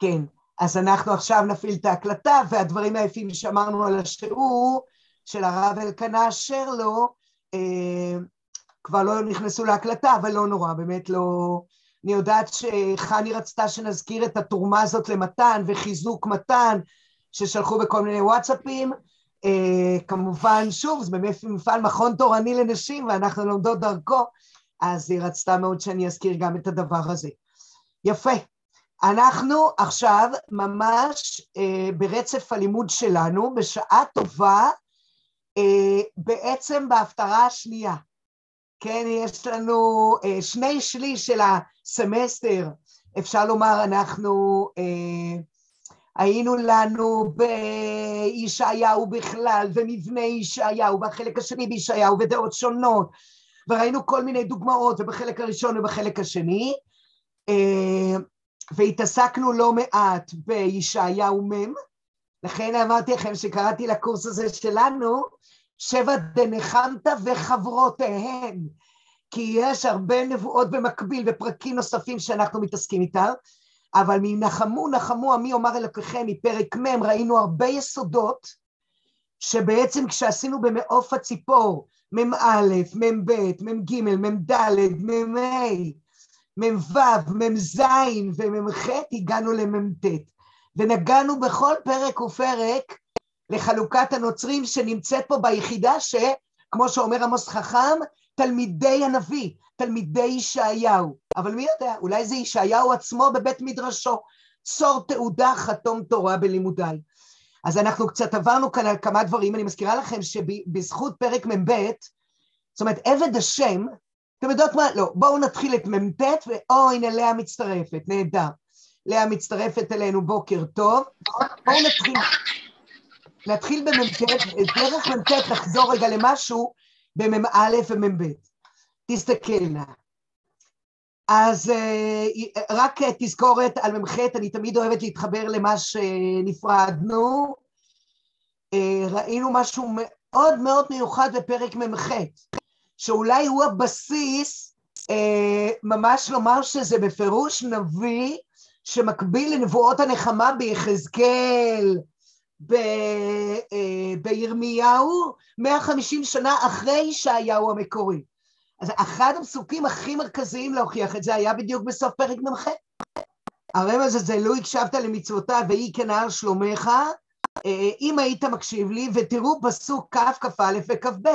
כן, אז אנחנו עכשיו נפעיל את ההקלטה, והדברים היפים שאמרנו על השיעור של הרב אלקנה אשר לו, אה, כבר לא נכנסו להקלטה, אבל לא נורא, באמת לא... אני יודעת שחני רצתה שנזכיר את התרומה הזאת למתן וחיזוק מתן, ששלחו בכל מיני וואטסאפים. אה, כמובן, שוב, זה באמת מפעל מכון תורני לנשים, ואנחנו לומדות דרכו, אז היא רצתה מאוד שאני אזכיר גם את הדבר הזה. יפה. אנחנו עכשיו ממש אה, ברצף הלימוד שלנו, בשעה טובה, אה, בעצם בהפטרה השנייה. כן, יש לנו אה, שני שליש של הסמסטר, אפשר לומר, אנחנו אה, היינו לנו בישעיהו בכלל, ומבנה ישעיהו, והחלק השני בישעיהו, ודעות שונות, וראינו כל מיני דוגמאות, ובחלק הראשון ובחלק השני. אה, והתעסקנו לא מעט בישעיהו מ', לכן אמרתי לכם שקראתי לקורס הזה שלנו, שבע דנחמת וחברותיהן, כי יש הרבה נבואות במקביל ופרקים נוספים שאנחנו מתעסקים איתם, אבל מנחמו נחמו עמי אומר אלוקיכם מפרק מ' ראינו הרבה יסודות שבעצם כשעשינו במעוף הציפור מ"א, מ"ב, מ"ג, מ"ד, מ"ה מ"ו, מ"ז ומ"ח הגענו למ"ט, ונגענו בכל פרק ופרק לחלוקת הנוצרים שנמצאת פה ביחידה שכמו שאומר עמוס חכם, תלמידי הנביא, תלמידי ישעיהו. אבל מי יודע, אולי זה ישעיהו עצמו בבית מדרשו, צור תעודה חתום תורה בלימודיי. אז אנחנו קצת עברנו כאן על כמה דברים, אני מזכירה לכם שבזכות פרק מ"ב, זאת אומרת עבד השם אתם יודעות מה? לא, בואו נתחיל את מ"ט, ואו, הנה לאה מצטרפת, נהדר. לאה מצטרפת אלינו, בוקר טוב. בואו נתחיל, נתחיל במ"ט, דרך מ"ט לחזור רגע למשהו במ"א ומ"ב. תסתכלנה. אז uh, רק תזכורת על מ"ח, אני תמיד אוהבת להתחבר למה שנפרדנו. Uh, ראינו משהו מאוד מאוד מיוחד בפרק מ"ח. שאולי הוא הבסיס אה, ממש לומר שזה בפירוש נביא שמקביל לנבואות הנחמה ביחזקאל, ב, אה, בירמיהו, 150 שנה אחרי ישעיהו המקורי. אז אחד הפסוקים הכי מרכזיים להוכיח את זה היה בדיוק בסוף פרק מ"ח. הרמז הזה, לו הקשבת למצוותיו ויהי כנער שלומך, אה, אם היית מקשיב לי, ותראו פסוק ככ"א וכ"ב.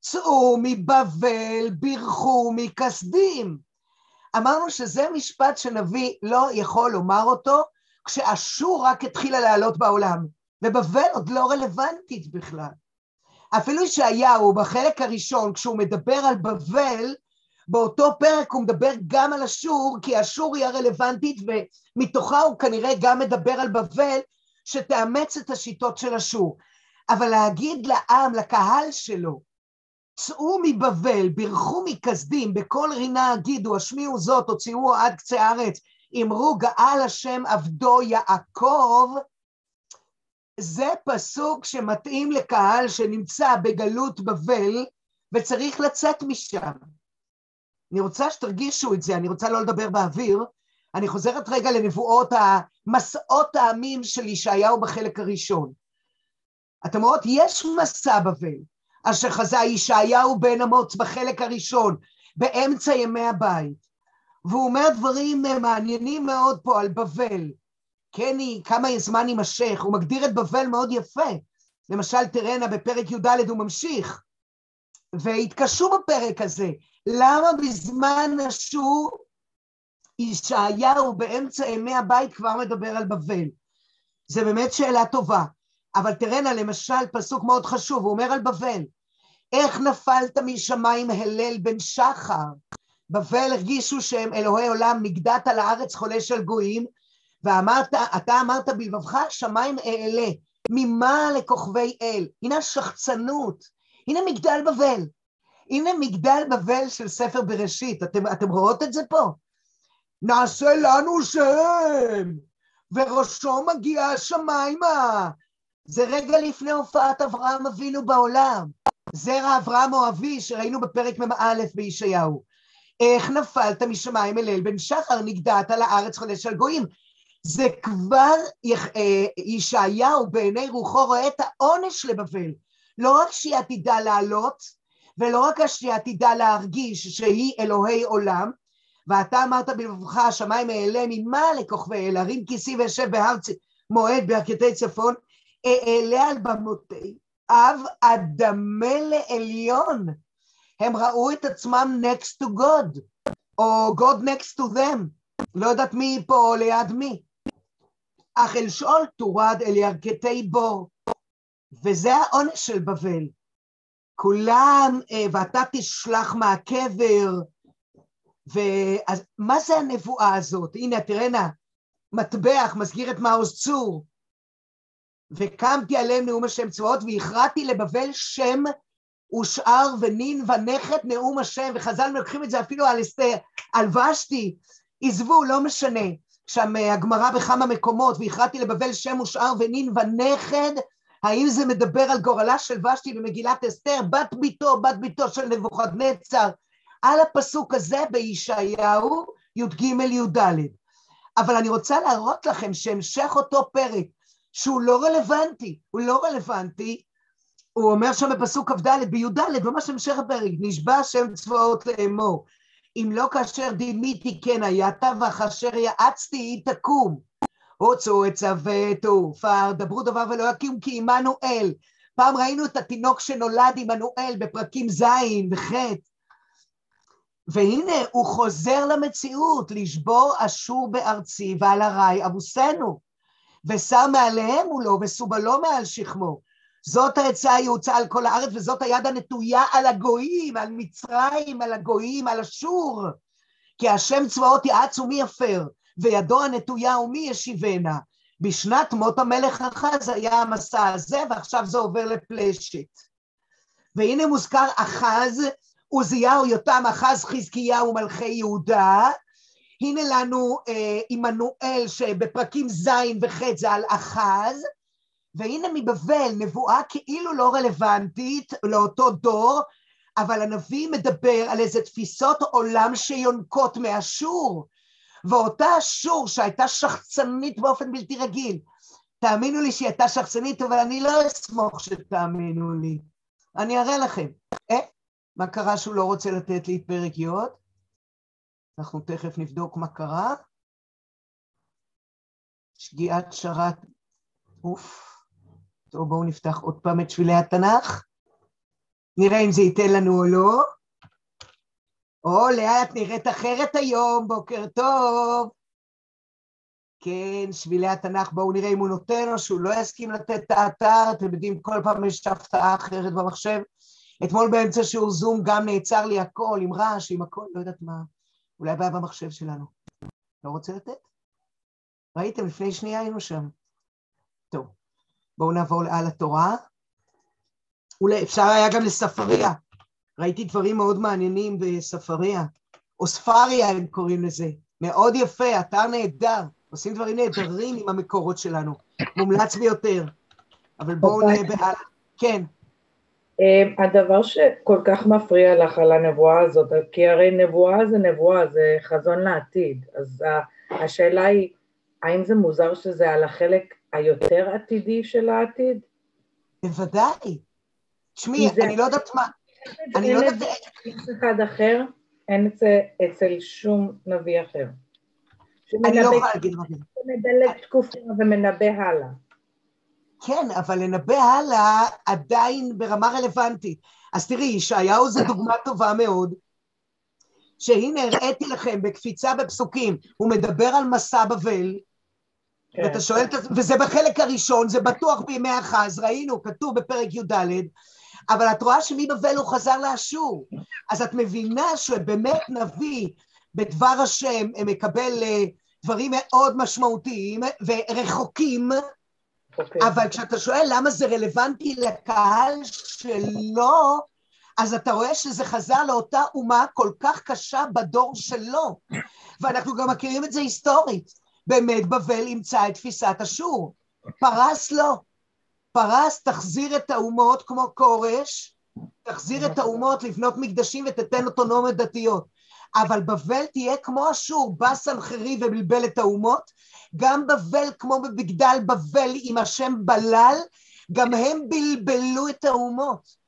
צאו מבבל, בירכו מכסדים. אמרנו שזה משפט שנביא לא יכול לומר אותו כשאשור רק התחילה לעלות בעולם, ובבל עוד לא רלוונטית בכלל. אפילו ישעיהו בחלק הראשון, כשהוא מדבר על בבל, באותו פרק הוא מדבר גם על אשור, כי אשור היא הרלוונטית, ומתוכה הוא כנראה גם מדבר על בבל, שתאמץ את השיטות של אשור. אבל להגיד לעם, לקהל שלו, צאו מבבל, בירכו מכסדים, בקול רינה הגידו, השמיעו זאת, הוציאו עד קצה הארץ, אמרו גאל השם עבדו יעקב, זה פסוק שמתאים לקהל שנמצא בגלות בבל וצריך לצאת משם. אני רוצה שתרגישו את זה, אני רוצה לא לדבר באוויר. אני חוזרת רגע לנבואות המסעות העמים של ישעיהו בחלק הראשון. אתם רואות, יש מסע בבל, אשר חזה ישעיהו בן אמוץ בחלק הראשון, באמצע ימי הבית. והוא אומר דברים מעניינים מאוד פה על בבל. כן, כמה זמן יימשך, הוא מגדיר את בבל מאוד יפה. למשל, תראנה בפרק י"ד הוא ממשיך. והתקשו בפרק הזה, למה בזמן אשור ישעיהו באמצע ימי הבית כבר מדבר על בבל? זה באמת שאלה טובה. אבל תראנה, למשל, פסוק מאוד חשוב, הוא אומר על בבל, איך נפלת משמיים הלל בן שחר? בבל הרגישו שהם אלוהי עולם, נגדת על הארץ חולה של גויים, ואמרת, אתה אמרת בלבבך, שמיים אעלה, ממה לכוכבי אל? הנה השחצנות, הנה מגדל בבל, הנה מגדל בבל של ספר בראשית, אתם, אתם רואות את זה פה? נעשה לנו שם, וראשו מגיע השמיימה. זה רגע לפני הופעת אברהם אבינו בעולם. זרע אברהם או אבי שראינו בפרק מ"א בישעיהו. איך נפלת משמיים אל אל בן שחר, נגדעת על הארץ חודש של גויים. זה כבר אה, ישעיהו בעיני רוחו רואה את העונש לבבל. לא רק שהיא עתידה לעלות, ולא רק שהיא עתידה להרגיש שהיא אלוהי עולם, ואתה אמרת בלבבך השמיים אעלה ממעל לכוכבי אל, הרים כיסי ואשב בהר מועד בירכתי צפון, אעלה על במותי, אב אדמה לעליון. הם ראו את עצמם next to God, או God next to them, לא יודעת מי פה ליד מי. אך אל שאול תורד אל ירכתי בור, וזה העונש של בבל. כולם, אה, ואתה תשלח מהקבר, ואז מה זה הנבואה הזאת? הנה, תראנה, מטבח, מסגיר את מעוז צור. וקמתי עליהם נאום השם צבאות, והכרעתי לבבל שם ושאר ונין ונכד נאום השם, וחז"ל לוקחים את זה אפילו על, אסתר, על ושתי, עזבו, לא משנה. שם אה, הגמרא בכמה מקומות, והכרעתי לבבל שם ושאר ונין ונכד, האם זה מדבר על גורלה של ושתי במגילת אסתר, בת ביתו, בת ביתו של נבוכדנצר, על הפסוק הזה בישעיהו י"ג י"ד. אבל אני רוצה להראות לכם שהמשך אותו פרק, שהוא לא רלוונטי, הוא לא רלוונטי, הוא אומר שם בפסוק כ"ד, בי"ד, ממש המשך הפרק, נשבע שם צבאות לאמור, אם לא כאשר דימיתי כן היית, וכאשר יעצתי היא תקום. הוצאו את צווי תעופה, דברו דבר ולא יקים כי עמנואל. פעם ראינו את התינוק שנולד עמנואל בפרקים ז' וח', והנה הוא חוזר למציאות, לשבור אשור בארצי ועל ארעי אבוסנו, ושם מעליהם מולו וסובלו מעל שכמו. זאת העצה היעוצה על כל הארץ, וזאת היד הנטויה על הגויים, על מצרים, על הגויים, על אשור. כי השם צבאות יעץ ומי יפר, וידו הנטויה ומי ישיבנה. בשנת מות המלך אחז היה המסע הזה, ועכשיו זה עובר לפלשת. והנה מוזכר אחז, עוזיהו, יותם, אחז, חזקיהו, מלכי יהודה. הנה לנו אה, עמנואל שבפרקים ז' וח' זה על אחז, והנה מבבל נבואה כאילו לא רלוונטית לאותו דור, אבל הנביא מדבר על איזה תפיסות עולם שיונקות מאשור, ואותה אשור שהייתה שחצנית באופן בלתי רגיל. תאמינו לי שהיא הייתה שחצנית, אבל אני לא אסמוך שתאמינו לי. אני אראה לכם. אה, מה קרה שהוא לא רוצה לתת לי את פרק י'? אנחנו תכף נבדוק מה קרה. שגיאת שרת, אוף. טוב, בואו נפתח עוד פעם את שבילי התנ"ך. נראה אם זה ייתן לנו או לא. או, לאה, את נראית אחרת היום, בוקר טוב. כן, שבילי התנ"ך, בואו נראה אם הוא נותן או שהוא לא יסכים לתת את האתר, אתם יודעים, כל פעם יש הפתעה אחרת במחשב. אתמול באמצע שיעור זום גם נעצר לי הכל, עם רעש, עם הכל, לא יודעת מה. אולי בעיה במחשב שלנו. לא רוצה לתת? ראיתם, לפני שנייה היינו שם. טוב. בואו נעבור על התורה. אולי אפשר היה גם לספריה. ראיתי דברים מאוד מעניינים בספריה. או ספריה הם קוראים לזה. מאוד יפה, אתר נהדר. עושים דברים נהדרים עם המקורות שלנו. מומלץ ביותר. אבל בואו נהיה בעל... כן. אמ, הדבר שכל כך מפריע לך על הנבואה הזאת, כי הרי נבואה זה נבואה, זה חזון לעתיד, אז השאלה היא, האם זה מוזר שזה על החלק היותר עתידי של העתיד? בוודאי. תשמעי, אני לא יודעת מה... אני לא יודעת... אין אחד אחר, אין אצל שום נביא אחר. אני לא יכולה להגיד מה זה. שמדלג תקופה ומנבא הלאה. כן, אבל לנבא הלאה עדיין ברמה רלוונטית. אז תראי, ישעיהו זה דוגמה טובה מאוד, שהנה הראיתי לכם בקפיצה בפסוקים, הוא מדבר על מסע בבל, כן. ואתה שואל, וזה בחלק הראשון, זה בטוח בימי אחז, ראינו, כתוב בפרק י"ד, אבל את רואה שמבבל הוא חזר לאשור, אז את מבינה שבאמת נביא בדבר השם מקבל אה, דברים מאוד משמעותיים ורחוקים. אוקיי. אבל כשאתה שואל למה זה רלוונטי לקהל שלו, אז אתה רואה שזה חזר לאותה אומה כל כך קשה בדור שלו, ואנחנו גם מכירים את זה היסטורית. באמת בבל אימצה את תפיסת אשור. פרס לא. פרס תחזיר את האומות כמו כורש, תחזיר את האומות לבנות מקדשים ותתן אוטונומיות דתיות. אבל בבל תהיה כמו אשור, בא סנחרי ובלבל את האומות, גם בבל כמו בבגדל בבל עם השם בלל, גם הם בלבלו את האומות.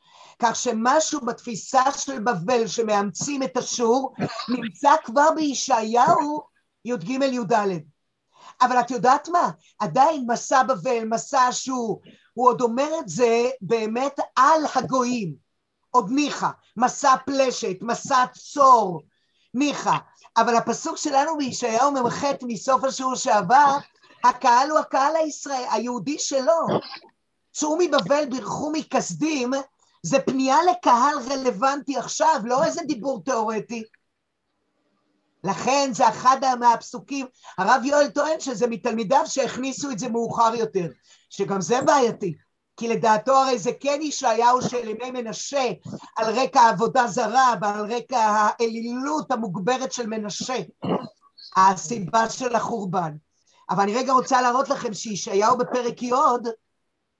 כך שמשהו בתפיסה של בבל שמאמצים את אשור, נמצא כבר בישעיהו י"ג י"ד. אבל את יודעת מה? עדיין מסע בבל, מסע אשור, הוא עוד אומר את זה באמת על הגויים. עוד ניחא, מסע פלשת, מסע צור, ניחא. אבל הפסוק שלנו בישעיהו מ"ח מסוף השיעור שעבר, הקהל הוא הקהל הישראל, היהודי שלו. צאו מבבל, בירכו מכסדים, זה פנייה לקהל רלוונטי עכשיו, לא איזה דיבור תיאורטי. לכן זה אחד מהפסוקים, הרב יואל טוען שזה מתלמידיו שהכניסו את זה מאוחר יותר, שגם זה בעייתי, כי לדעתו הרי זה כן ישעיהו של ימי מנשה על רקע עבודה זרה ועל רקע האלילות המוגברת של מנשה, הסיבה של החורבן. אבל אני רגע רוצה להראות לכם שישעיהו בפרק י'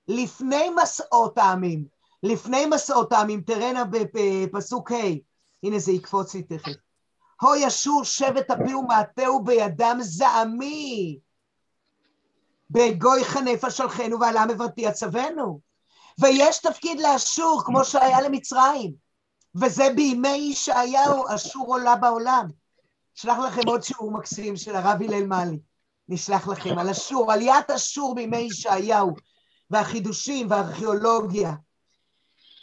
לפני מסעות העמים, לפני מסעות העמים, תראנה בפסוק ה', הנה זה יקפוץ לי תכף. הו ישור שבט אפי ומעטהו בידם זעמי. בגוי חנף אשלחנו ועלה מבטי עצבנו. ויש תפקיד לאשור כמו שהיה למצרים. וזה בימי ישעיהו, אשור עולה בעולם. אשלח לכם עוד שיעור מקסים של הרב הלל מאלי. נשלח לכם על אשור, עליית אשור בימי ישעיהו, והחידושים והארכיאולוגיה.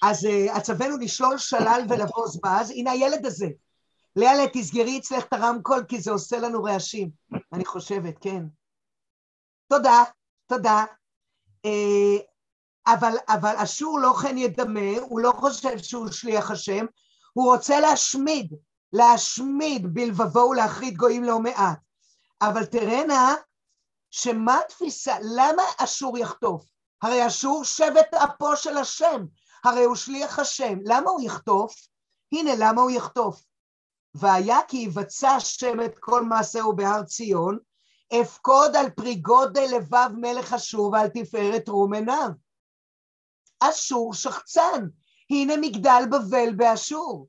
אז uh, עצבנו לשלול שלל ולבוז בז, הנה הילד הזה. לאה, תסגרי אצלך את הרמקול, כי זה עושה לנו רעשים. אני חושבת, כן. תודה, תודה. Uh, אבל, אבל אשור לא כן ידמה, הוא לא חושב שהוא שליח השם, הוא רוצה להשמיד, להשמיד בלבבו ולהחריד גויים לא מעט. אבל תראנה שמה התפיסה, למה אשור יחטוף? הרי אשור שבט אפו של השם, הרי הוא שליח השם, למה הוא יחטוף? הנה למה הוא יחטוף. והיה כי יבצע השם את כל מעשהו בהר ציון, אפקוד על פרי גודל לבב מלך אשור ועל תפארת רום עיניו. אשור שחצן, הנה מגדל בבל באשור.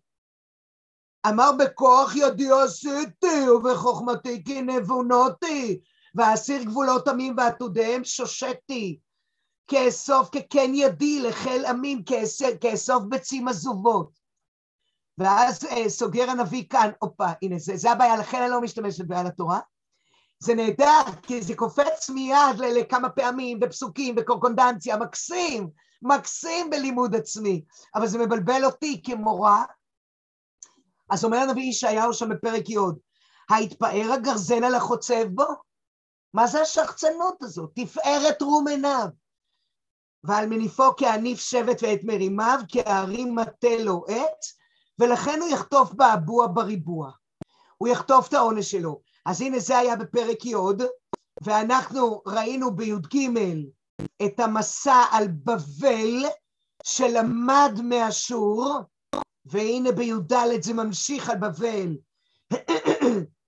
אמר בכוח ידי עשיתי ובחוכמתי כי נבונותי, ואסיר גבולות עמים ועתודיהם שושתי. כאסוף כקן ידי לחיל עמים, כאסוף ביצים עזובות. ואז אה, סוגר הנביא כאן, הופה, הנה זה, זה הבעיה, לכן אני לא משתמשת בעל התורה. זה נהדר, כי זה קופץ מיד לכמה פעמים, בפסוקים, בקורקונדנציה, מקסים, מקסים בלימוד עצמי, אבל זה מבלבל אותי כמורה. אז אומר הנביא ישעיהו שם בפרק י', ההתפאר הגרזן על החוצב בו? מה זה השחצנות הזאת? תפארת רום עיניו. ועל מניפו כעניף שבט ואת מרימיו, כערים מטה לו עט, ולכן הוא יחטוף באבוע בריבוע. הוא יחטוף את העונש שלו. אז הנה זה היה בפרק י', ואנחנו ראינו בי"ג את המסע על בבל שלמד מאשור, והנה בי"ד זה ממשיך על בבל,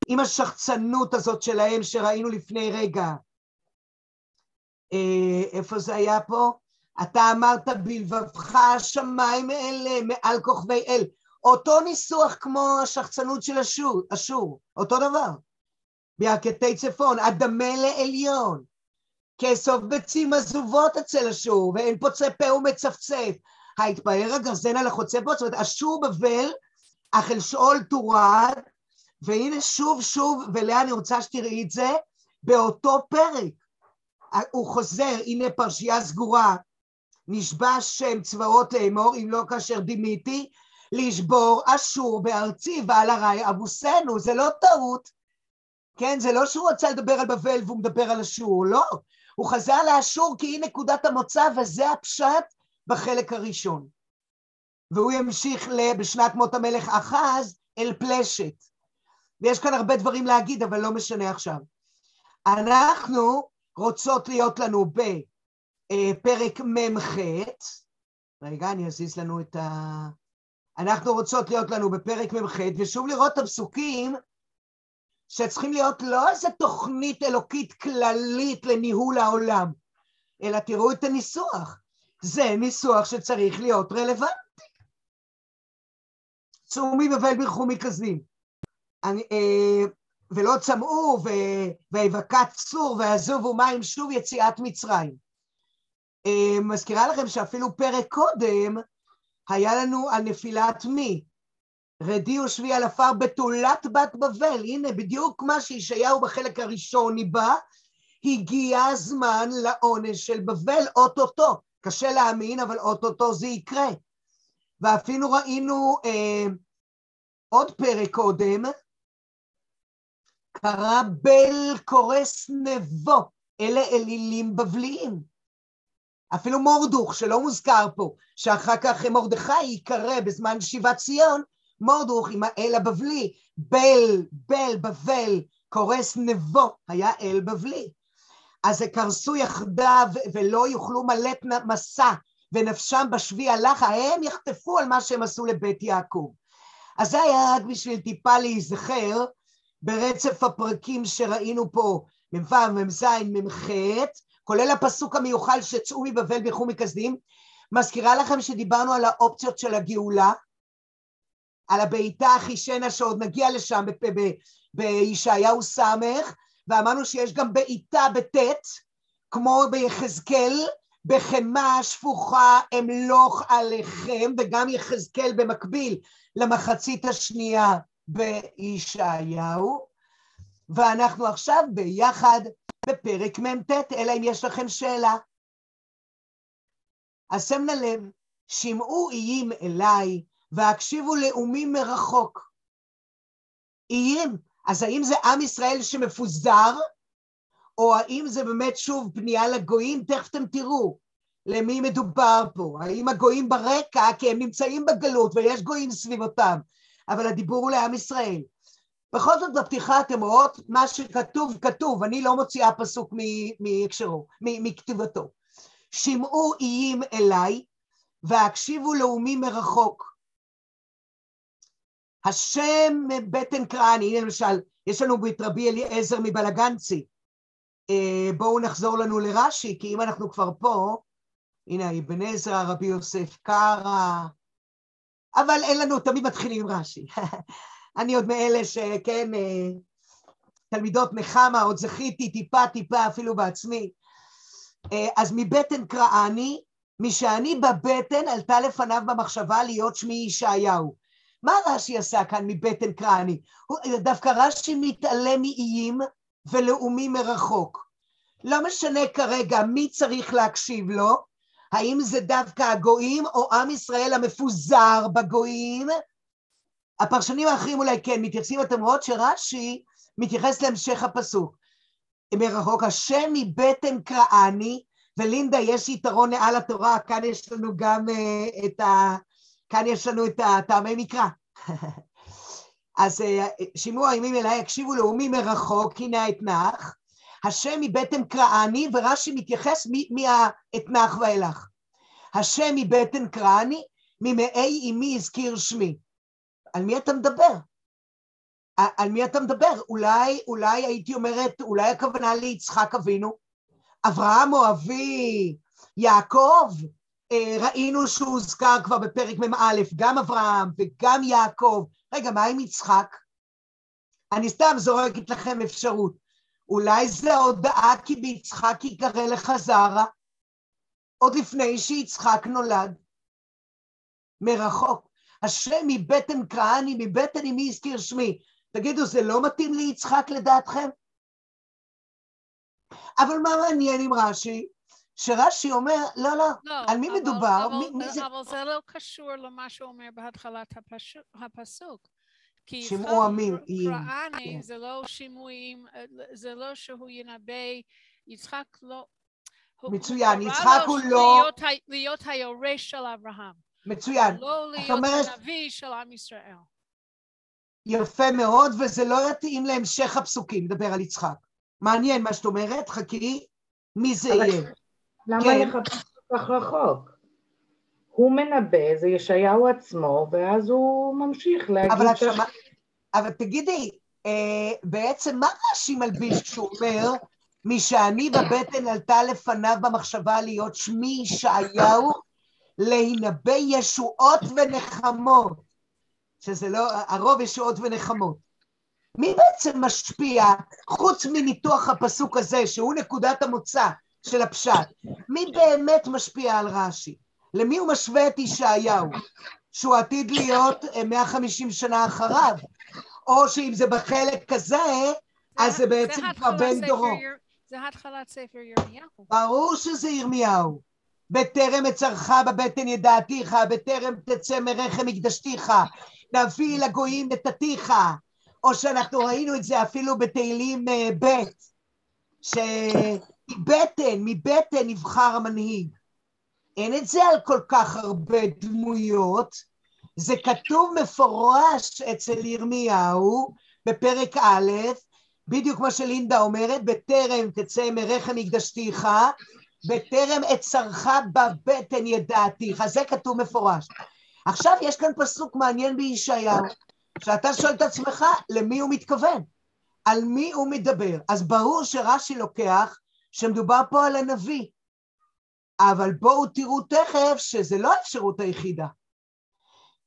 עם השחצנות הזאת שלהם שראינו לפני רגע. אה, איפה זה היה פה? אתה אמרת בלבבך השמיים אלה מעל כוכבי אל. אותו ניסוח כמו השחצנות של אשור, אשור אותו דבר. בירכתי צפון, אדמה לעליון. כאסוף ביצים עזובות אצל אשור, ואין פוצה פה ומצפצף. ההתפאר הגרזן על החוצה פה, זאת אומרת, אשור בבל, אך אל שאול תורד, והנה שוב שוב, ולאה אני רוצה שתראי את זה, באותו פרק. הוא חוזר, הנה פרשייה סגורה, נשבע השם צבאות לאמור, אם לא כאשר דימיתי, לשבור אשור בארצי ועל הרי אבוסנו, זה לא טעות, כן? זה לא שהוא רצה לדבר על בבל והוא מדבר על אשור, לא. הוא חזר לאשור כי היא נקודת המוצא וזה הפשט בחלק הראשון. והוא ימשיך בשנת מות המלך אחז אל פלשת. ויש כאן הרבה דברים להגיד, אבל לא משנה עכשיו. אנחנו רוצות להיות לנו בפרק מ"ח, רגע, אני אזיז לנו את ה... אנחנו רוצות להיות לנו בפרק מ"ח, ושוב לראות את הפסוקים שצריכים להיות לא איזה תוכנית אלוקית כללית לניהול העולם, אלא תראו את הניסוח. זה ניסוח שצריך להיות רלוונטי. צאו מבבל ברכו מכזים. אני, אה, ולא צמאו, ויבקע צור, ויעזובו מים שוב יציאת מצרים. אה, מזכירה לכם שאפילו פרק קודם היה לנו על נפילת מי? רדי ושבי על עפר בתולת בת בבל. הנה, בדיוק מה שישעיהו בחלק הראשון ניבא, הגיע הזמן לעונש של בבל, אוטוטו. קשה להאמין, אבל אוטוטו זה יקרה. ואפילו ראינו אה, עוד פרק קודם, קרא בל קורס נבו, אלה אלילים בבליים. אפילו מורדוך, שלא מוזכר פה, שאחר כך מרדכי ייקרא בזמן שיבת ציון, מורדוך עם האל הבבלי, בל, בל, בבל, קורס נבו, היה אל בבלי. אז קרסו יחדיו ולא יוכלו מלט מסע, ונפשם בשבי הלכה, הם יחטפו על מה שהם עשו לבית יעקב. אז זה היה רק בשביל טיפה להיזכר ברצף הפרקים שראינו פה, מ"ו, מ"ז, מ"ח, כולל הפסוק המיוחל שצאו מבבל וילכו מכסדים, מזכירה לכם שדיברנו על האופציות של הגאולה, על הבעיטה החישנה שעוד נגיע לשם בישעיהו ס', ואמרנו שיש גם בעיטה בט', כמו ביחזקאל, בחמה שפוכה אמלוך עליכם, וגם יחזקאל במקביל למחצית השנייה בישעיהו, ואנחנו עכשיו ביחד בפרק מ"ט, אלא אם יש לכם שאלה. אז שמנה לב, שמעו איים אליי והקשיבו לאומים מרחוק. איים, אז האם זה עם ישראל שמפוזר, או האם זה באמת שוב פנייה לגויים? תכף אתם תראו למי מדובר פה. האם הגויים ברקע, כי הם נמצאים בגלות ויש גויים סביב אותם, אבל הדיבור הוא לעם ישראל. בכל זאת בפתיחה אתם רואות מה שכתוב כתוב, אני לא מוציאה פסוק מהקשרו, מכתיבתו. שמעו איים אליי והקשיבו לאומים מרחוק. השם בטן קראני, הנה למשל, יש לנו את רבי אליעזר מבלגנצי. אה, בואו נחזור לנו לרש"י, כי אם אנחנו כבר פה, הנה אבן עזרא, רבי יוסף קרא, אבל אין לנו, תמיד מתחילים עם רש"י. אני עוד מאלה שכן, אה, תלמידות נחמה, עוד זכיתי טיפה טיפה אפילו בעצמי. אה, אז מבטן קראני, משאני בבטן עלתה לפניו במחשבה להיות שמי ישעיהו. מה רש"י עשה כאן מבטן קראני? דווקא רש"י מתעלם מאיים ולאומים מרחוק. לא משנה כרגע מי צריך להקשיב לו, האם זה דווקא הגויים או עם ישראל המפוזר בגויים, הפרשנים האחרים אולי כן מתייחסים, אתם רואות שרש"י מתייחס להמשך הפסוק. מרחוק, השם מבטן קראני, ולינדה יש יתרון מעל התורה, כאן יש לנו גם uh, את ה... כאן יש לנו את הטעמי מקרא. אז uh, שימוע הימים אליי, יקשיבו לאומי מרחוק, הנה האתנח, השם מבטן קראני, ורש"י מתייחס מהאתנח ואילך. השם מבטן קראני, ממאי אמי הזכיר שמי. על מי אתה מדבר? על מי אתה מדבר? אולי, אולי הייתי אומרת, אולי הכוונה ליצחק אבינו? אברהם או אבי, יעקב, אה, ראינו שהוא הוזכר כבר בפרק מ"א, גם אברהם וגם יעקב. רגע, מה עם יצחק? אני סתם זורקת לכם אפשרות. אולי זה ההודעה כי ביצחק יקרא לך זרה, עוד לפני שיצחק נולד, מרחוק. השם מבטן כהני, מבטן אמי הזכיר שמי. תגידו, זה לא מתאים ליצחק לדעתכם? אבל מה מעניין עם רש"י? שרש"י אומר, לא, לא, לא על מי אבל, מדובר? אבל, מי, מי זה... אבל זה לא קשור למה שהוא אומר בהתחלת הפסוק. כי שמעו עמים. קראני כן. זה לא שימועים, זה לא שהוא ינבא, יצחק לא... מצוין, יצחק הוא לא... להיות, להיות היורש של אברהם. מצוין. לא להיות אומרת... הנביא של עם ישראל. יפה מאוד, וזה לא יתאים להמשך הפסוקים, נדבר על יצחק. מעניין מה שאת אומרת, חכי, מי זה יהיה? למה כן. לחפש כל כך רחוק? הוא מנבא, זה ישעיהו עצמו, ואז הוא ממשיך להגיד... אבל, ש... שמה... אבל תגידי, אה, בעצם מה רש"י מלביש כשהוא אומר, משאני בבטן עלתה לפניו במחשבה להיות שמי ישעיהו, להינבא ישועות ונחמות, שזה לא, הרוב ישועות ונחמות. מי בעצם משפיע, חוץ מניתוח הפסוק הזה, שהוא נקודת המוצא של הפשט, מי באמת משפיע על רש"י? למי הוא משווה את ישעיהו? שהוא עתיד להיות 150 אה, שנה אחריו, או שאם זה בחלק כזה, אז זה בעצם כבר בן דורו. זה התחלת ספר ירמיהו. ברור שזה ירמיהו. בטרם אצרך בבטן ידעתיך, בטרם תצא מרחם מקדשתיך, נביא לגויים נתתיך, או שאנחנו ראינו את זה אפילו בתהילים אה, ב', מבטן נבחר המנהיג. אין את זה על כל כך הרבה דמויות, זה כתוב מפורש אצל ירמיהו בפרק א', בדיוק מה שלינדה אומרת, בטרם תצא מרחם מקדשתיך, בטרם אצרך בבטן ידעתיך, זה כתוב מפורש. עכשיו יש כאן פסוק מעניין בישעיהו, שאתה שואל את עצמך למי הוא מתכוון, על מי הוא מדבר. אז ברור שרש"י לוקח שמדובר פה על הנביא, אבל בואו תראו תכף שזה לא האפשרות היחידה.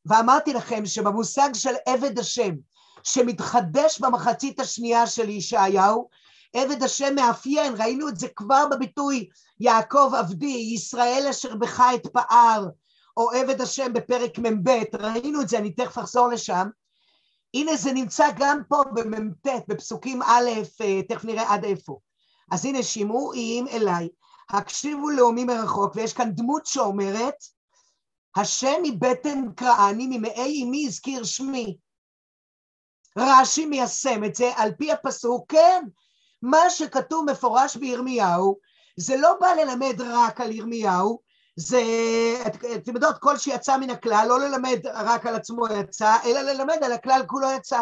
ואמרתי לכם שבמושג של עבד השם, שמתחדש במחצית השנייה של ישעיהו, עבד השם מאפיין, ראינו את זה כבר בביטוי יעקב עבדי, ישראל אשר בך אתפאר, או עבד השם בפרק מ"ב, ראינו את זה, אני תכף אחזור לשם. הנה זה נמצא גם פה במ"ט, בפסוקים א', אה, תכף נראה עד איפה. אז הנה, שמעו איים אליי, הקשיבו לאומי מרחוק, ויש כאן דמות שאומרת, השם מבטן קראני, ממאי אמי הזכיר שמי. רש"י מיישם את זה על פי הפסוק, כן, מה שכתוב מפורש בירמיהו, זה לא בא ללמד רק על ירמיהו, זה, אתם יודעות, כל שיצא מן הכלל, לא ללמד רק על עצמו יצא, אלא ללמד על הכלל כולו יצא.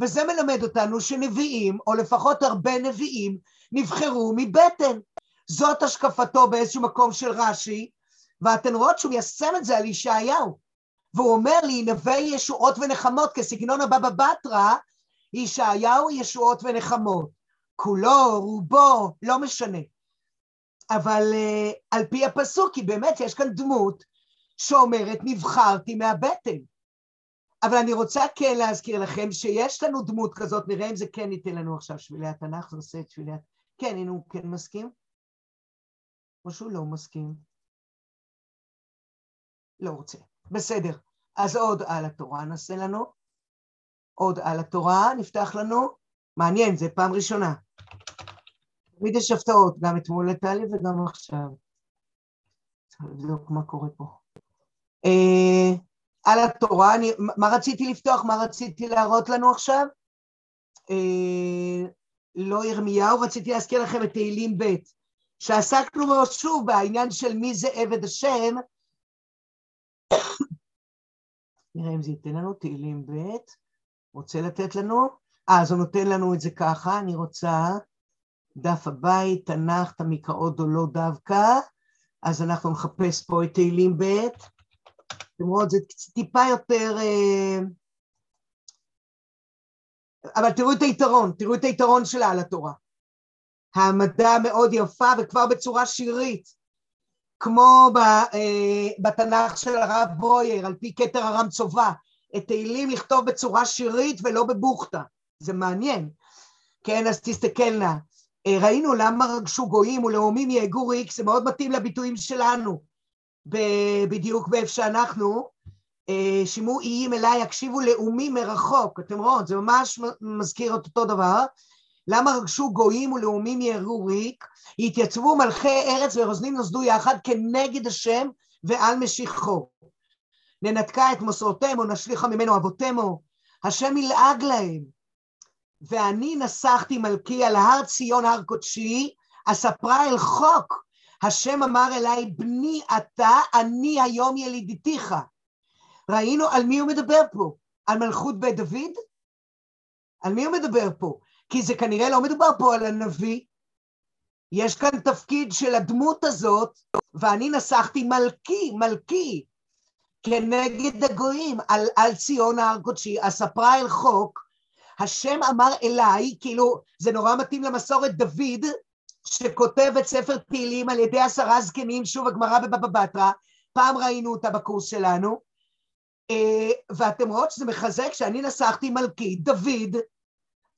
וזה מלמד אותנו שנביאים, או לפחות הרבה נביאים, נבחרו מבטן. זאת השקפתו באיזשהו מקום של רש"י, ואתן רואות שהוא מיישם את זה על ישעיהו. והוא אומר לי, נווה ישועות ונחמות, כסגנון הבבא בתרא, ישעיהו ישועות ונחמות. כולו, רובו, לא משנה. אבל uh, על פי הפסוק, כי באמת יש כאן דמות שאומרת, נבחרתי מהבטן. אבל אני רוצה כן להזכיר לכם שיש לנו דמות כזאת, נראה אם זה כן ייתן לנו עכשיו שבילי התנ"ך, זה עושה את שבילי... התנ"ך. כן, הנה הוא כן מסכים? או שהוא לא מסכים? לא רוצה. בסדר. אז עוד על התורה נעשה לנו. עוד על התורה נפתח לנו. מעניין, זה פעם ראשונה. תמיד יש הפתעות, גם אתמול לטלי וגם עכשיו. צריך לבדוק מה קורה פה. אה, על התורה, אני, מה רציתי לפתוח? מה רציתי להראות לנו עכשיו? אה, לא ירמיהו, רציתי להזכיר לכם את תהילים ב', שעסקנו מאוד שוב בעניין של מי זה עבד השם. נראה אם זה ייתן לנו, תהילים ב', רוצה לתת לנו? אה, אז הוא נותן לנו את זה ככה, אני רוצה דף הבית, תנ"ך, תמיקאות או לא דווקא, אז אנחנו נחפש פה את תהילים ב', רואים, זה טיפה יותר... אה, אבל תראו את היתרון, תראו את היתרון שלה על התורה. העמדה מאוד יפה וכבר בצורה שירית, כמו אה, בתנ"ך של הרב ברויר, על פי כתר הרם צובה, את תהילים לכתוב בצורה שירית ולא בבוכתה, זה מעניין, כן, אז תסתכלנה. אה, ראינו למה רגשו גויים ולאומים יהגו ריק, זה מאוד מתאים לביטויים שלנו, בדיוק באיפה שאנחנו, אה, שימו איים אליי, יקשיבו לאומים מרחוק, אתם רואים, זה ממש מזכיר את אותו דבר, למה רגשו גויים ולאומים יהגו ריק, התייצבו מלכי ארץ ורוזנים נוסדו יחד כנגד השם ועל משיחו. ננתקה את מסורותימו, נשליכה ממנו אבותימו, השם ילעג להם. ואני נסחתי מלכי על הר ציון הר קודשי, אספרה אל חוק. השם אמר אליי, בני אתה, אני היום ילידיתיך. ראינו על מי הוא מדבר פה? על מלכות בית דוד? על מי הוא מדבר פה? כי זה כנראה לא מדובר פה על הנביא. יש כאן תפקיד של הדמות הזאת, ואני נסחתי מלכי, מלכי, כנגד הגויים, על, על ציון ההר קודשי, אספרה אל חוק, השם אמר אליי, כאילו, זה נורא מתאים למסורת דוד, שכותב את ספר תהילים על ידי עשרה זקנים, שוב הגמרא בבבא בתרא, פעם ראינו אותה בקורס שלנו, ואתם רואות שזה מחזק שאני נסחתי מלכי, דוד,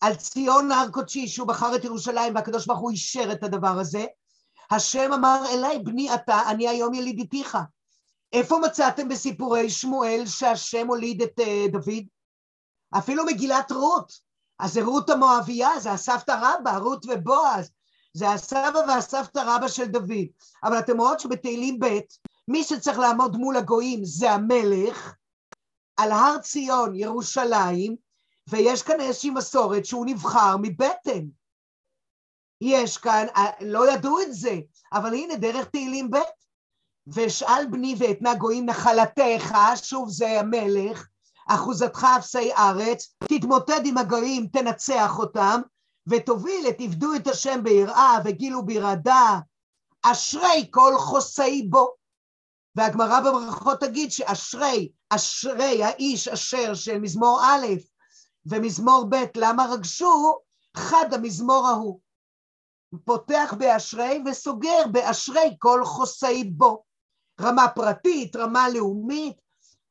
על ציון הר קודשי שהוא בחר את ירושלים והקדוש ברוך הוא אישר את הדבר הזה, השם אמר אליי, בני אתה, אני היום ילידיתיך. איפה מצאתם בסיפורי שמואל שהשם הוליד את uh, דוד? אפילו מגילת רות. אז זה רות המואבייה, זה הסבתא רבא, רות ובועז. זה הסבא והסבתא רבא של דוד. אבל אתם רואות שבתהילים ב', מי שצריך לעמוד מול הגויים זה המלך, על הר ציון, ירושלים, ויש כאן איזושהי מסורת שהוא נבחר מבטן. יש כאן, אה, לא ידעו את זה, אבל הנה דרך תהילים ב', ואשאל בני ואתנה גויים נחלתך, שוב זה המלך, אחוזתך אפסי ארץ, תתמוטט עם הגויים, תנצח אותם, ותוביל את עבדו את השם ביראה וגילו ברעדה, אשרי כל חוסי בו. והגמרא בברכות תגיד שאשרי, אשרי האיש אשר של מזמור א' ומזמור ב', למה רגשו? חד המזמור ההוא. פותח באשרי וסוגר באשרי כל חוסי בו. רמה פרטית, רמה לאומית,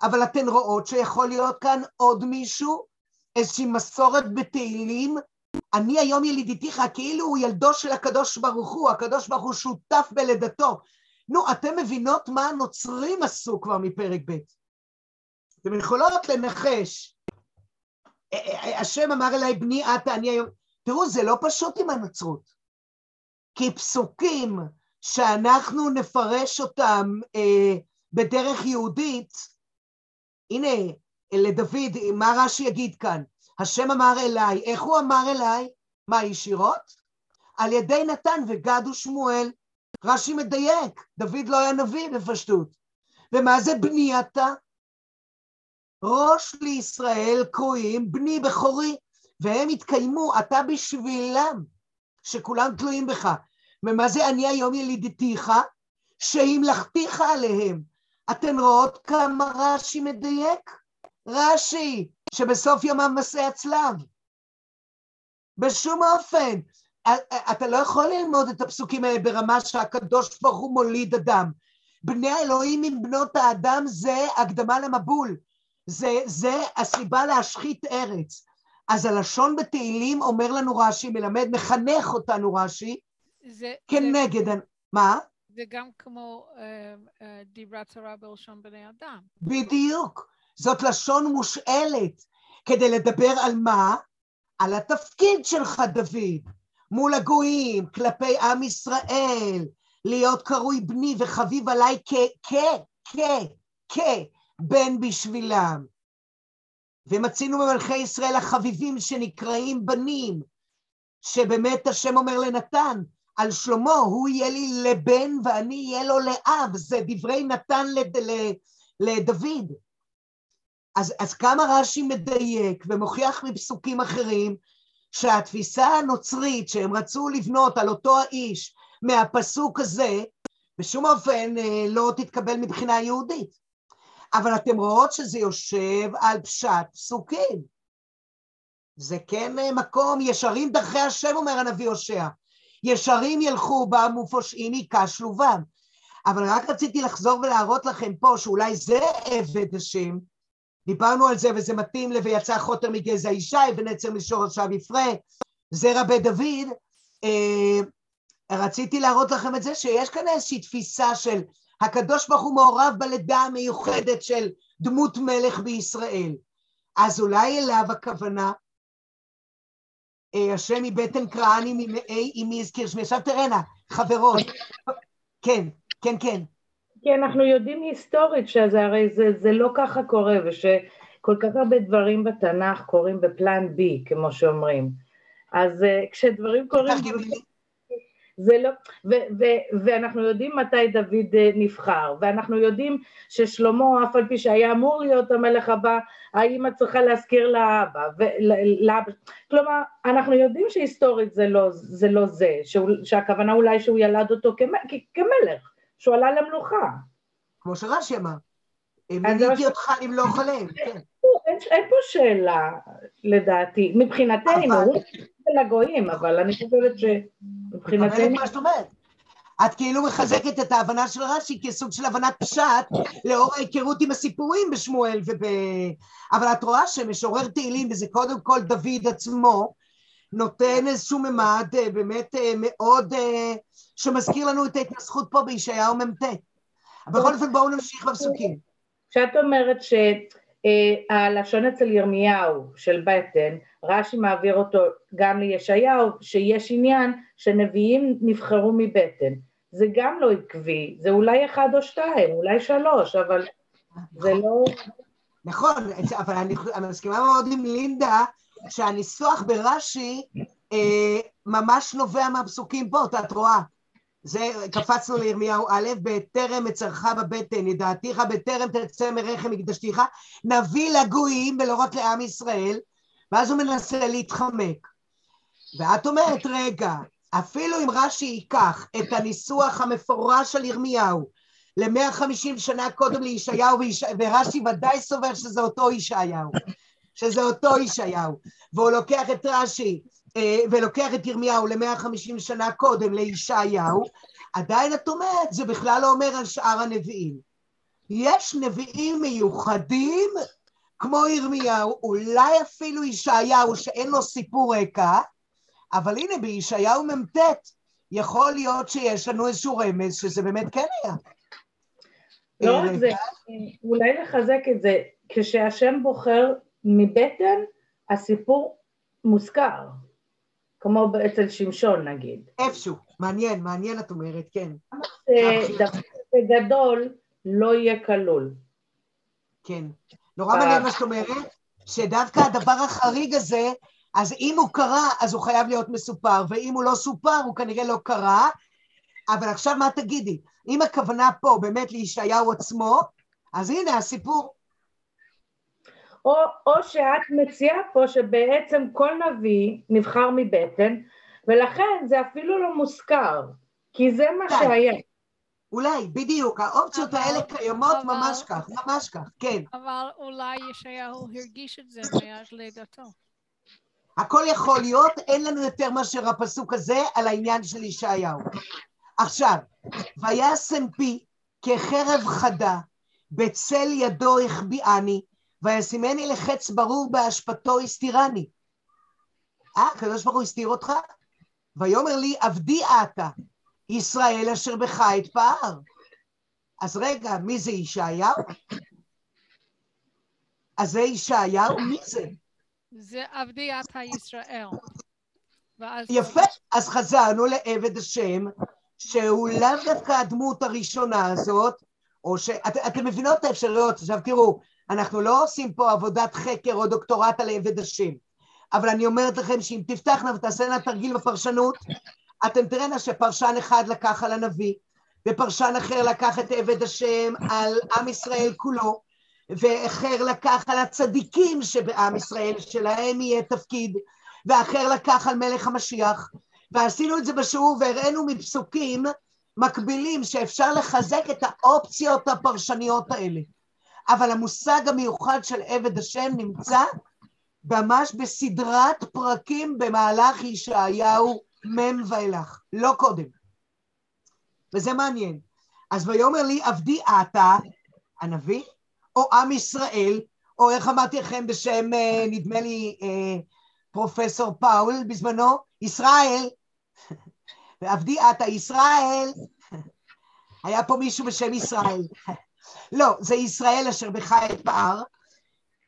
אבל אתן רואות שיכול להיות כאן עוד מישהו, איזושהי מסורת בתהילים, אני היום ילידיתיך, כאילו הוא ילדו של הקדוש ברוך הוא, הקדוש ברוך הוא שותף בלידתו. נו, אתם מבינות מה הנוצרים עשו כבר מפרק ב'. אתם יכולות לנחש. השם אמר אליי, בני עתה, אני היום... תראו, זה לא פשוט עם הנוצרות. כי פסוקים שאנחנו נפרש אותם אה, בדרך יהודית, הנה, לדוד, מה רש"י יגיד כאן? השם אמר אליי, איך הוא אמר אליי? מה, ישירות? על ידי נתן וגד ושמואל. רש"י מדייק, דוד לא היה נביא בפשטות. ומה זה בני אתה? ראש לישראל קרואים בני בכורי, והם התקיימו, אתה בשבילם, שכולם תלויים בך. ומה זה אני היום ילידתיך? שהמלכתיך עליהם. אתן רואות כמה רש"י מדייק? רש"י, שבסוף יומם מסעי הצלב. בשום אופן. אתה לא יכול ללמוד את הפסוקים האלה ברמה שהקדוש ברוך הוא מוליד אדם. בני האלוהים עם בנות האדם זה הקדמה למבול. זה, זה הסיבה להשחית ארץ. אז הלשון בתהילים אומר לנו רש"י, מלמד, מחנך אותנו רש"י, זה, כנגד... זה, מה? זה גם כמו uh, uh, דיברת תורה בלשון בני אדם. בדיוק. זאת לשון מושאלת. כדי לדבר על מה? על התפקיד שלך, דוד, מול הגויים, כלפי עם ישראל, להיות קרוי בני וחביב עליי כ... כ... כ... כ... בן בשבילם. ומצינו במלכי ישראל החביבים שנקראים בנים, שבאמת השם אומר לנתן, על שלמה, הוא יהיה לי לבן ואני אהיה לו לאב, זה דברי נתן לד... לדוד. אז, אז כמה רש"י מדייק ומוכיח מפסוקים אחרים שהתפיסה הנוצרית שהם רצו לבנות על אותו האיש מהפסוק הזה, בשום אופן אה, לא תתקבל מבחינה יהודית. אבל אתם רואות שזה יושב על פשט פסוקים. זה כן אה, מקום, ישרים דרכי השם, אומר הנביא הושע. ישרים ילכו בם ופושעים היכה שלובם. אבל רק רציתי לחזור ולהראות לכם פה שאולי זה עבד השם, דיברנו על זה וזה מתאים ל"ויצא חוטר מגזע ישי ונצר משורשיו יפרה", זרע בית דוד, אה, רציתי להראות לכם את זה שיש כאן איזושהי תפיסה של הקדוש ברוך הוא מעורב בלידה המיוחדת של דמות מלך בישראל. אז אולי אליו הכוונה, אה, השם מבטן קראני ממאי אמי הזכיר שמי. עכשיו תראנה, חברות, כן, כן, כן. כי אנחנו יודעים היסטורית שזה הרי זה, זה לא ככה קורה ושכל כך הרבה דברים בתנ"ך קורים בפלן בי כמו שאומרים. אז uh, כשדברים קורים זה לא, ו, ו, ואנחנו יודעים מתי דוד uh, נבחר, ואנחנו יודעים ששלמה, אף על פי שהיה אמור להיות המלך הבא, האמא צריכה להזכיר לאבא, ולאבא, כלומר, אנחנו יודעים שהיסטורית זה לא זה, לא זה שהוא, שהכוונה אולי שהוא ילד אותו כמלך, שהוא עלה למלוכה. כמו שרש"י אמר. מיניתי אותך אם לא חולם, כן. אין פה שאלה, לדעתי, מבחינתנו, הוא של הגויים, אבל אני חושבת שמבחינתנו... מה שאת אומרת. את כאילו מחזקת את ההבנה של רש"י כסוג של הבנת פשט לאור ההיכרות עם הסיפורים בשמואל וב... אבל את רואה שמשורר תהילים, וזה קודם כל דוד עצמו, נותן איזשהו ממד אה, באמת אה, מאוד, אה, שמזכיר לנו את ההתנסחות פה בישעיהו מ"ט. בכל אופן בואו נמשיך בפסוקים. כשאת אומרת שהלשון אצל ירמיהו של בטן, רש"י מעביר אותו גם לישעיהו, שיש עניין שנביאים נבחרו מבטן. זה גם לא עקבי, זה אולי אחד או שתיים, אולי שלוש, אבל זה לא... נכון, אבל אני, אני מסכימה מאוד עם לינדה שהניסוח ברש"י אה, ממש נובע מהפסוקים פה, את רואה. זה, קפצנו לירמיהו א', בטרם אצרך בבטן, ידעתיך, בטרם תצא מרחם הקדשתיך, נביא לגויים רק לעם ישראל, ואז הוא מנסה להתחמק. ואת אומרת, רגע, אפילו אם רש"י ייקח את הניסוח המפורש של ירמיהו ל-150 שנה קודם לישעיהו, ורש"י ודאי סובר שזה אותו ישעיהו, שזה אותו ישעיהו, והוא לוקח את רש"י אה, ולוקח את ירמיהו ל-150 שנה קודם לישעיהו, עדיין את אומרת, זה בכלל לא אומר על שאר הנביאים. יש נביאים מיוחדים כמו ירמיהו, אולי אפילו ישעיהו שאין לו סיפור רקע, אבל הנה בישעיהו מ"ט יכול להיות שיש לנו איזשהו רמז שזה באמת כן היה. לא רק זה, אולי לחזק את זה, כשהשם בוחר מבטן, הסיפור מוזכר, כמו אצל שמשון נגיד. איפשהו, מעניין, מעניין את אומרת, כן. דבר בגדול לא יהיה כלול. כן, נורא מעניין מה שאת אומרת, שדווקא הדבר החריג הזה, אז אם הוא קרה, אז הוא חייב להיות מסופר, ואם הוא לא סופר, הוא כנראה לא קרה. אבל עכשיו מה תגידי? אם הכוונה פה באמת לישעיהו עצמו, אז הנה הסיפור. או, או שאת מציעה פה שבעצם כל נביא נבחר מבטן, ולכן זה אפילו לא מוזכר, כי זה מה אולי, שהיה. אולי, בדיוק, האופציות אבל, האלה קיימות אבל, ממש כך, ממש כך, כן. אבל אולי ישעיהו הרגיש את זה מאז לידתו. הכל יכול להיות, אין לנו יותר מאשר הפסוק הזה על העניין של ישעיהו. עכשיו, וישם פי כחרב חדה, בצל ידו החביאני, וישימני לחץ ברור בהשפתו הסתירני. אה, הקדוש ברוך הוא הסתיר אותך? ויאמר לי, עבדי אתה, ישראל אשר בך אתפאר. אז רגע, מי זה ישעיהו? אז זה ישעיהו? מי זה? זה עבדי אתה ישראל. יפה, אז חזרנו לעבד השם, שהוא לאו דווקא הדמות הראשונה הזאת, או ש... את, אתם מבינות את האפשרויות, עכשיו תראו, אנחנו לא עושים פה עבודת חקר או דוקטורט על עבד השם, אבל אני אומרת לכם שאם תפתחנה ותעשינה תרגיל בפרשנות, אתם תראינה שפרשן אחד לקח על הנביא, ופרשן אחר לקח את עבד השם על עם ישראל כולו, ואחר לקח על הצדיקים שבעם ישראל, שלהם יהיה תפקיד, ואחר לקח על מלך המשיח, ועשינו את זה בשיעור והראינו מפסוקים מקבילים שאפשר לחזק את האופציות הפרשניות האלה. אבל המושג המיוחד של עבד השם נמצא ממש בסדרת פרקים במהלך ישעיהו מ' ואילך, לא קודם. וזה מעניין. אז ויאמר לי עבדי אתה, הנביא, או עם ישראל, או איך אמרתי לכם בשם, אה, נדמה לי, אה, פרופסור פאול בזמנו, ישראל, ועבדי אתה ישראל, היה פה מישהו בשם ישראל. לא, זה ישראל אשר בך אתפאר,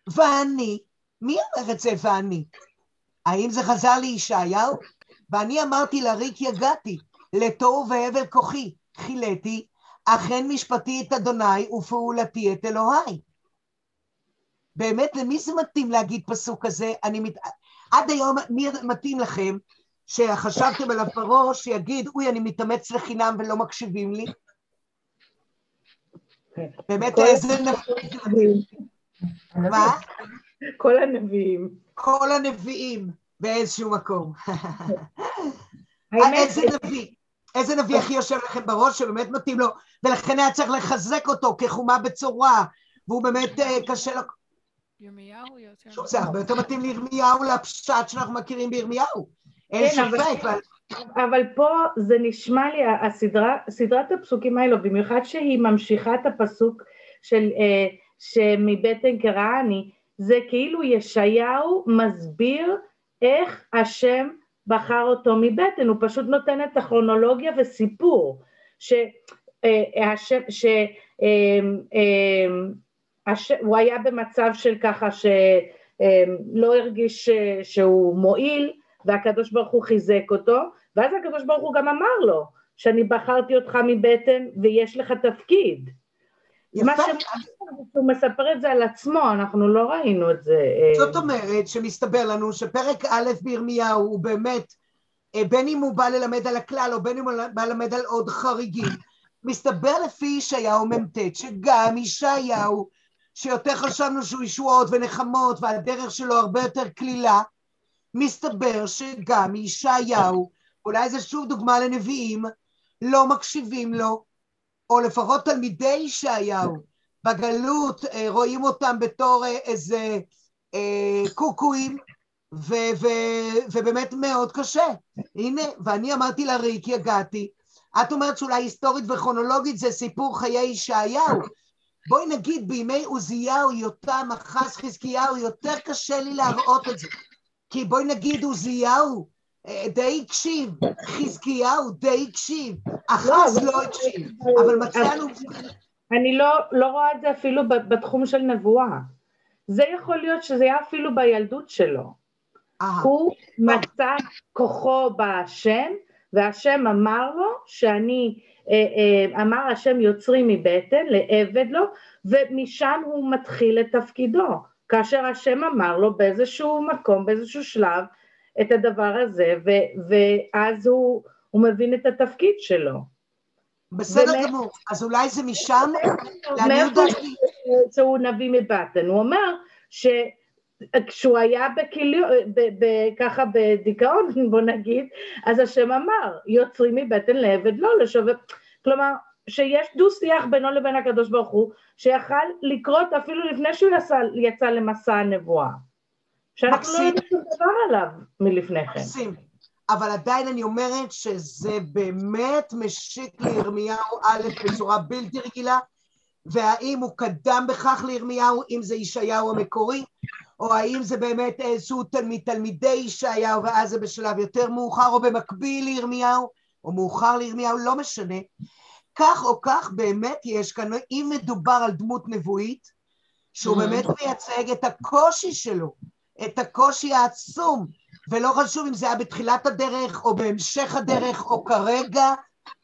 ואני, מי אומר את זה ואני? האם זה חזר לישעיהו? ואני אמרתי לריק יגעתי, לתוהו והבל כוחי, חילאתי, אכן משפטי את אדוני ופעולתי את אלוהי. באמת, למי זה מתאים להגיד פסוק כזה? אני מת... עד היום, מי מתאים לכם שחשבתם עליו בראש, שיגיד, אוי, אני מתאמץ לחינם ולא מקשיבים לי? באמת, איזה נביאים. מה? כל הנביאים. כל הנביאים באיזשהו מקום. איזה נביא? איזה נביא הכי יושב לכם בראש שבאמת מתאים לו, ולכן היה צריך לחזק אותו כחומה בצורה, והוא באמת אה, קשה לו... ירמיהו יותר. זה הרבה יותר מתאים לירמיהו לפשט שאנחנו מכירים בירמיהו. אין כן, ספק. אבל... פה זה נשמע לי, הסדרה, סדרת הפסוקים האלו, במיוחד שהיא ממשיכה את הפסוק של אה, שמבטן קראני, זה כאילו ישעיהו מסביר איך השם בחר אותו מבטן, הוא פשוט נותן את הכרונולוגיה וסיפור, שהשם, ש... הוא היה במצב של ככה שלא הרגיש שהוא מועיל והקדוש ברוך הוא חיזק אותו ואז הקדוש ברוך הוא גם אמר לו שאני בחרתי אותך מבטן ויש לך תפקיד. יפה. מה שהוא מספר את זה על עצמו, אנחנו לא ראינו את זה. אה. זאת אומרת שמסתבר לנו שפרק א' בירמיהו הוא באמת, אה, בין אם הוא בא ללמד על הכלל או בין אם הוא בא ללמד על עוד חריגים, מסתבר לפי ישעיהו מ"ט שגם ישעיהו, שיותר חשבנו שהוא ישועות ונחמות והדרך שלו הרבה יותר קלילה, מסתבר שגם ישעיהו, אולי זה שוב דוגמה לנביאים, לא מקשיבים לו, או לפחות תלמידי ישעיהו בגלות אה, רואים אותם בתור אה, איזה אה, קוקואים, ו- ו- ובאמת מאוד קשה. הנה, ואני אמרתי לריקי, הגעתי, את אומרת שאולי היסטורית וכרונולוגית זה סיפור חיי ישעיהו. בואי נגיד בימי עוזיהו, יותם, אחז, חזקיהו, יותר קשה לי להראות את זה. כי בואי נגיד עוזיהו אה, די הקשיב, חזקיהו די הקשיב, אחז לא, הקשיב, אבל מצאנו... אני לא, לא רואה את זה אפילו בתחום של נבואה. זה יכול להיות שזה היה אפילו בילדות שלו. הוא מצא כוחו בהשם, והשם אמר לו שאני, אה, אה, אמר השם יוצרי מבטן לעבד לו, ומשם הוא מתחיל את תפקידו. כאשר השם אמר לו באיזשהו מקום, באיזשהו שלב, את הדבר הזה, ו- ואז הוא, הוא מבין את התפקיד שלו. בסדר גמור, אז אולי זה משם, לעניות דעתי. שהוא נביא מבטן, הוא אומר ש... כשהוא היה בכליו, ככה בדיכאון, בוא נגיד, אז השם אמר, יוצרים מבטן לעבד לא לשווה, כלומר, שיש דו שיח בינו לבין הקדוש ברוך הוא, שיכל לקרות אפילו לפני שהוא יצא, יצא למסע הנבואה. שאנחנו לא יודעים שום דבר עליו מלפני כן. מקסים. אבל עדיין אני אומרת שזה באמת משיק לירמיהו א' בצורה בלתי רגילה, והאם הוא קדם בכך לירמיהו, אם זה ישעיהו המקורי, או האם זה באמת איזשהו מתלמידי ישעיהו ואז זה בשלב יותר מאוחר, או במקביל לירמיהו, או מאוחר לירמיהו, לא משנה. כך או כך באמת יש כאן, אם מדובר על דמות נבואית, שהוא mm-hmm. באמת מייצג את הקושי שלו, את הקושי העצום, ולא חשוב אם זה היה בתחילת הדרך או בהמשך הדרך או כרגע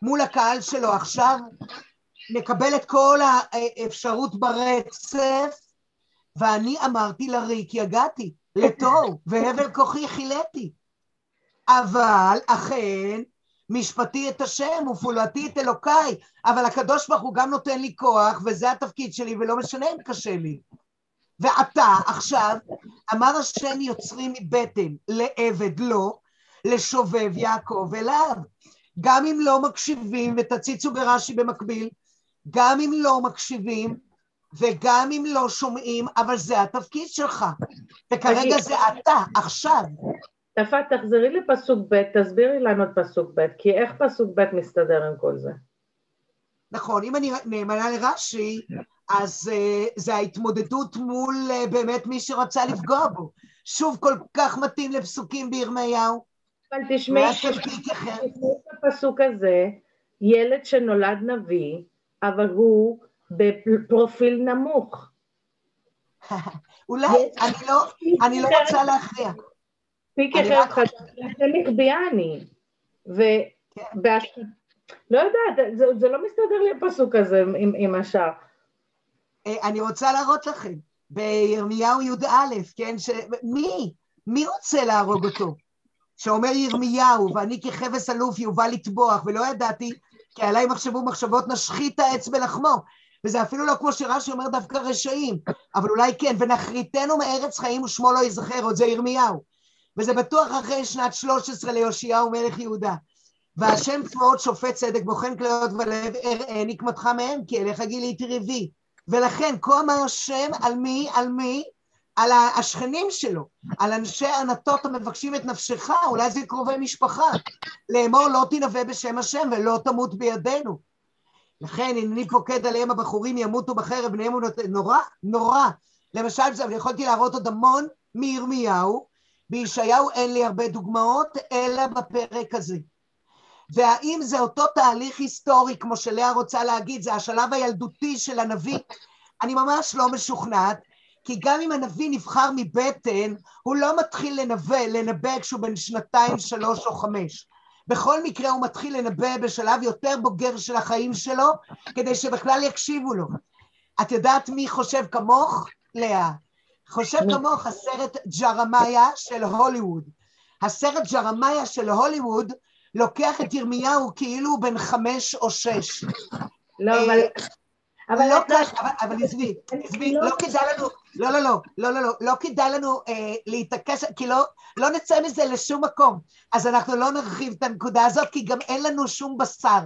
מול הקהל שלו עכשיו, נקבל את כל האפשרות ברצף, ואני אמרתי לריק, יגעתי, לתוהו, והבל כוחי חילאתי. אבל אכן, משפטי את השם ופעולתי את אלוקיי, אבל הקדוש ברוך הוא גם נותן לי כוח, וזה התפקיד שלי, ולא משנה אם קשה לי. ועתה, עכשיו, אמר השם יוצרים מבטן, לעבד לו, לשובב יעקב אליו. גם אם לא מקשיבים, ותציצו ברש"י במקביל, גם אם לא מקשיבים, וגם אם לא שומעים, אבל זה התפקיד שלך. וכרגע זה אתה, עכשיו. יפה, תחזרי לפסוק ב', תסבירי לנו את פסוק ב', כי איך פסוק ב' מסתדר עם כל זה? נכון, אם אני נאמנה לרש"י, אז uh, זה ההתמודדות מול uh, באמת מי שרצה לפגוע בו. שוב כל כך מתאים לפסוקים בירמיהו. אבל תשמעי, הפסוק הזה, ילד שנולד נביא, אבל הוא בפרופיל נמוך. אולי, אני לא, אני לא רוצה להכריע. פי כחרב חדש, זה נכביאני. לא יודעת, זה לא מסתדר לי הפסוק הזה עם השאר. אה, אני רוצה להראות לכם, בירמיהו י"א, כן, ש... מי? מי רוצה להרוג אותו? שאומר ירמיהו, ואני ככבש אלוף יובל לטבוח, ולא ידעתי, כי עליי מחשבו מחשבות נשחית העץ בלחמו. וזה אפילו לא כמו שרש"י אומר דווקא רשעים, אבל אולי כן, ונכריתנו מארץ חיים ושמו לא ייזכר, עוד זה ירמיהו. וזה בטוח אחרי שנת 13 ליאשיהו מלך יהודה. והשם צבאות שופט צדק, בוחן כליות ולב, אראה נקמתך מהם, כי אליך גיליתי ריבי. ולכן כה אמר השם על מי? על מי? על השכנים שלו, על אנשי ענתות המבקשים את נפשך, אולי זה קרובי משפחה. לאמור לא תנבא בשם השם ולא תמות בידינו. לכן הנני פוקד עליהם הבחורים ימותו בחרב בניהם נורא, נורא. למשל, יכולתי להראות עוד המון מירמיהו, בישעיהו אין לי הרבה דוגמאות, אלא בפרק הזה. והאם זה אותו תהליך היסטורי, כמו שלאה רוצה להגיד, זה השלב הילדותי של הנביא? אני ממש לא משוכנעת, כי גם אם הנביא נבחר מבטן, הוא לא מתחיל לנבא, לנבא כשהוא בן שנתיים, שלוש או חמש. בכל מקרה הוא מתחיל לנבא בשלב יותר בוגר של החיים שלו, כדי שבכלל יקשיבו לו. את יודעת מי חושב כמוך? לאה. חושב כמוך הסרט ג'רמיה של הוליווד. הסרט ג'רמיה של הוליווד לוקח את ירמיהו כאילו הוא בן חמש או שש. לא, אבל... אה, אבל לא את- כדאי, אבל- אבל עזבי, עזבי, לא- לא כדאי לנו, לא, לא, לא, לא, לא, לא, לא כדאי לנו אה, להתעקש, כי לא, לא נצא מזה לשום מקום. אז אנחנו לא נרחיב את הנקודה הזאת, כי גם אין לנו שום בשר.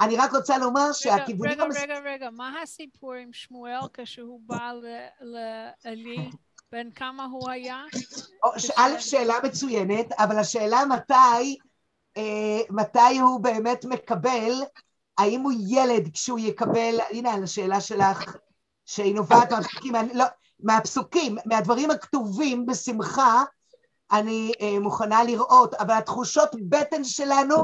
אני רק רוצה לומר שהכיוונים... רגע, רגע, רגע, מה הסיפור עם שמואל כשהוא בא לעלי? בן כמה הוא היה? א', שאלה מצוינת, אבל השאלה מתי, אה, מתי הוא באמת מקבל, האם הוא ילד כשהוא יקבל, הנה על השאלה שלך, שהיא נובעת מהפסוקים, לא, מהפסוקים, מהדברים הכתובים בשמחה, אני אה, מוכנה לראות, אבל התחושות בטן שלנו,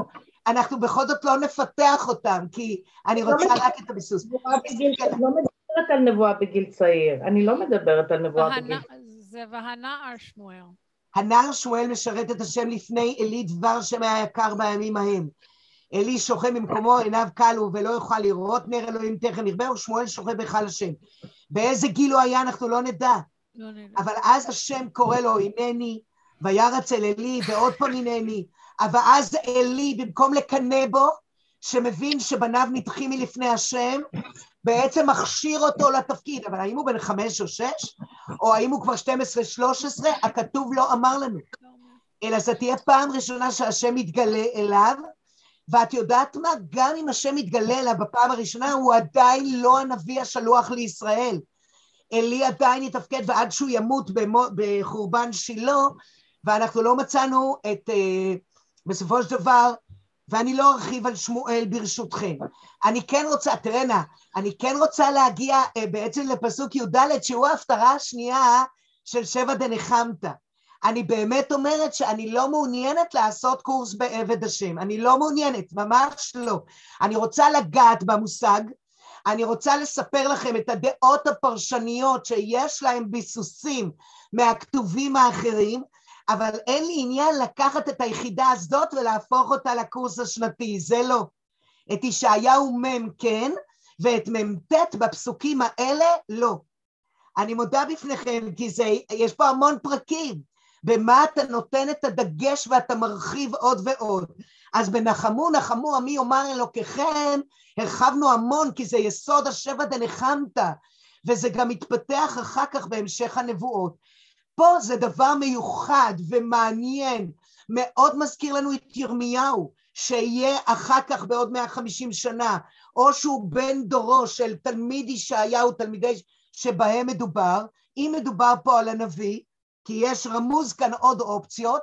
אנחנו בכל זאת לא נפתח אותן, כי אני רוצה לא רק את הביסוס. מדברת על נבואה בגיל צעיר, אני לא מדברת על נבואה בגיל והנ- זה והנער שמואל. הנער שמואל משרת את השם לפני עלי דבר שם היה יקר בימים ההם. עלי שוכב במקומו, עיניו כלו ולא יוכל לראות, נר אלוהים תכף ירבה, ושמואל שוכב בהיכל השם. באיזה גיל הוא היה אנחנו לא נדע, לא נדע. אבל אז השם קורא לו הנני, וירץ אל עלי ועוד פעם הנני, אבל אז עלי במקום לקנא בו, שמבין שבניו נדחים מלפני השם, בעצם מכשיר אותו לתפקיד, אבל האם הוא בן חמש או שש, או האם הוא כבר 12-13, הכתוב לא אמר לנו. לא. אלא זו תהיה פעם ראשונה שהשם יתגלה אליו, ואת יודעת מה? גם אם השם יתגלה אליו בפעם הראשונה, הוא עדיין לא הנביא השלוח לישראל. עלי עדיין יתפקד, ועד שהוא ימות במו, בחורבן שילה, ואנחנו לא מצאנו את, אה, בסופו של דבר, ואני לא ארחיב על שמואל ברשותכם. אני כן רוצה, תראה אני כן רוצה להגיע אה, בעצם לפסוק י"ד, שהוא ההפטרה השנייה של שבע דנחמת. אני באמת אומרת שאני לא מעוניינת לעשות קורס בעבד השם, אני לא מעוניינת, ממש לא. אני רוצה לגעת במושג, אני רוצה לספר לכם את הדעות הפרשניות שיש להם ביסוסים מהכתובים האחרים, אבל אין לי עניין לקחת את היחידה הזאת ולהפוך אותה לקורס השנתי, זה לא. את ישעיהו מ' כן, ואת מ"ט בפסוקים האלה לא. אני מודה בפניכם כי זה, יש פה המון פרקים. במה אתה נותן את הדגש ואתה מרחיב עוד ועוד. אז בנחמו נחמו עמי יאמר אלוקיכם, הרחבנו המון כי זה יסוד השבע דנחמת, וזה גם מתפתח אחר כך בהמשך הנבואות. פה זה דבר מיוחד ומעניין, מאוד מזכיר לנו את ירמיהו, שיהיה אחר כך בעוד 150 שנה, או שהוא בן דורו של תלמיד ישעיהו, תלמידי שבהם מדובר, אם מדובר פה על הנביא, כי יש רמוז כאן עוד אופציות,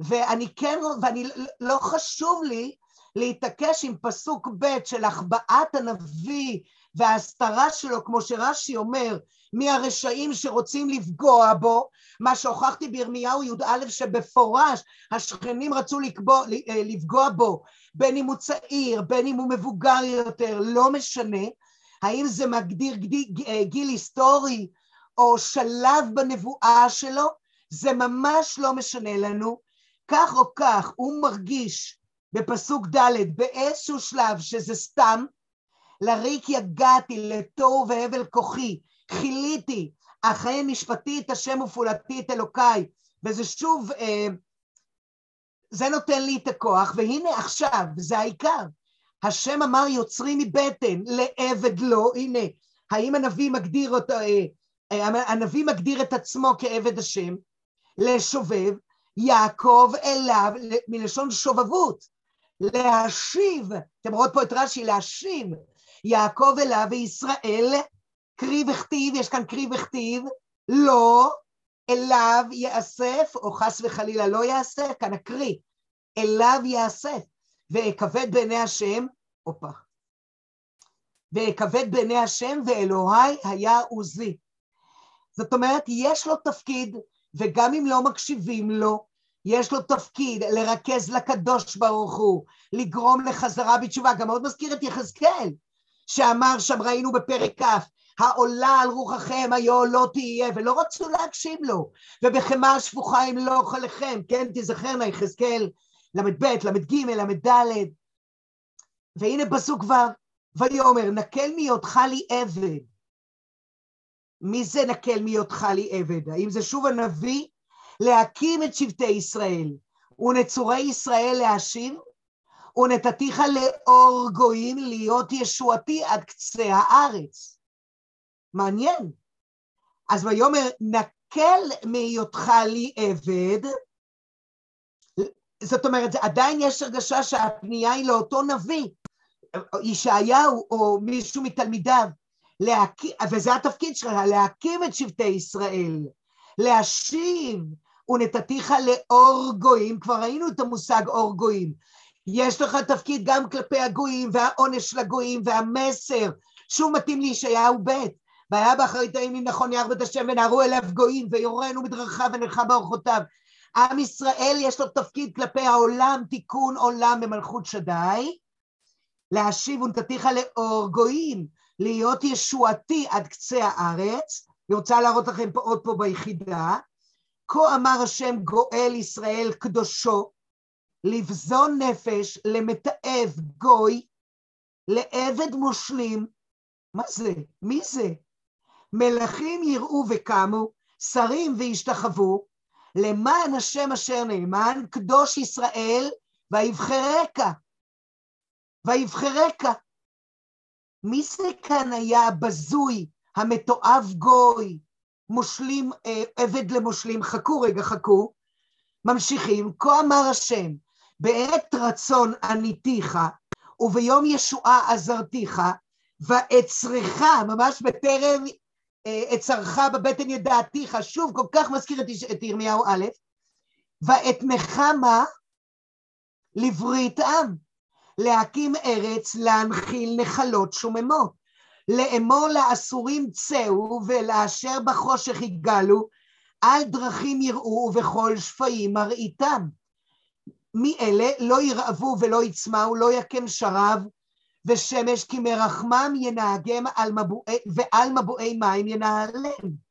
ואני כן, ואני לא חשוב לי להתעקש עם פסוק ב' של החבאת הנביא וההסתרה שלו, כמו שרש"י אומר, מהרשעים שרוצים לפגוע בו, מה שהוכחתי בירמיהו י"א שבפורש השכנים רצו לקבוע, לפגוע בו, בין אם הוא צעיר, בין אם הוא מבוגר יותר, לא משנה, האם זה מגדיר גיל היסטורי או שלב בנבואה שלו, זה ממש לא משנה לנו. כך או כך הוא מרגיש בפסוק ד' באיזשהו שלב שזה סתם, לריק יגעתי, לתוהו והבל כוחי, חיליתי, אכן משפטי את השם ופעולתי את אלוקיי, וזה שוב, אה, זה נותן לי את הכוח, והנה עכשיו, זה העיקר, השם אמר יוצרי מבטן, לעבד לו, הנה, האם הנביא מגדיר אותו, אה, הנביא מגדיר את עצמו כעבד השם, לשובב, יעקב אליו, מלשון שובבות, להשיב, אתם רואות פה את רש"י, להשיב, יעקב אליו וישראל, קרי וכתיב, יש כאן קרי וכתיב, לא אליו יאסף, או חס וחלילה לא יאסף, כאן הקרי, אליו יאסף, ואכבד בעיני השם, הופה, ואכבד בעיני השם ואלוהי היה עוזי. זאת אומרת, יש לו תפקיד, וגם אם לא מקשיבים לו, יש לו תפקיד לרכז לקדוש ברוך הוא, לגרום לחזרה בתשובה. גם מאוד מזכיר את יחזקאל, שאמר שם, ראינו בפרק כ', העולה על רוחכם היו לא תהיה, ולא רצו להקשיב לו. ובחמאה השפוכה אם לא לכם, כן, תזכרנה, יחזקאל ל"ב, ל"ג, ל"ד. והנה פסוק ו', ויאמר, נקל מהיותך לי עבד. מי זה נקל מהיותך לי עבד? האם זה שוב הנביא? להקים את שבטי ישראל, ונצורי ישראל להשיב, ונתתיך לאור גויים להיות ישועתי עד קצה הארץ. מעניין. אז ויאמר, נקל מהיותך לי עבד, זאת אומרת, עדיין יש הרגשה שהפנייה היא לאותו נביא, ישעיהו או מישהו מתלמידיו, להקים, וזה התפקיד שלך, להקים את שבטי ישראל, להשיב, ונתתיך לאור גויים, כבר ראינו את המושג אור גויים, יש לך תפקיד גם כלפי הגויים, והעונש לגויים, והמסר, שוב מתאים לישעיהו ב', והיה באחרית הימים נכון יער בית השם ונערו אליו גויים, ויורנו מדרכיו ונלכה באורחותיו. עם ישראל יש לו תפקיד כלפי העולם, תיקון עולם במלכות שדי, להשיב ונתתיך לאור גויים, להיות ישועתי עד קצה הארץ, אני רוצה להראות לכם פה עוד פה ביחידה, כה אמר השם גואל ישראל קדושו, לבזון נפש, למתעב גוי, לעבד מושלים, מה זה? מי זה? מלכים יראו וקמו, שרים וישתחוו, למען השם אשר נאמן, קדוש ישראל, ויבחרק. ויבחרק. מי זה כאן היה הבזוי, המתועב גוי, מושלים, אה, עבד למושלים? חכו רגע, חכו. ממשיכים, כה אמר השם, בעת רצון עניתיך, וביום ישועה עזרתיך, ואצרך, ממש בטרם אצרך בבטן ידעתיך, שוב, כל כך מזכיר את ירמיהו א', ואתנך מה? לברית עם, להקים ארץ, להנחיל נחלות שוממות, לאמור לאסורים צאו ולאשר בחושך יגלו, על דרכים יראו ובכל שפיים מראיתם. מי אלה לא ירעבו ולא יצמאו, לא יקם שרב, ושמש כי מרחמם ינהגם על מבועי, ועל מבועי מים ינהלם.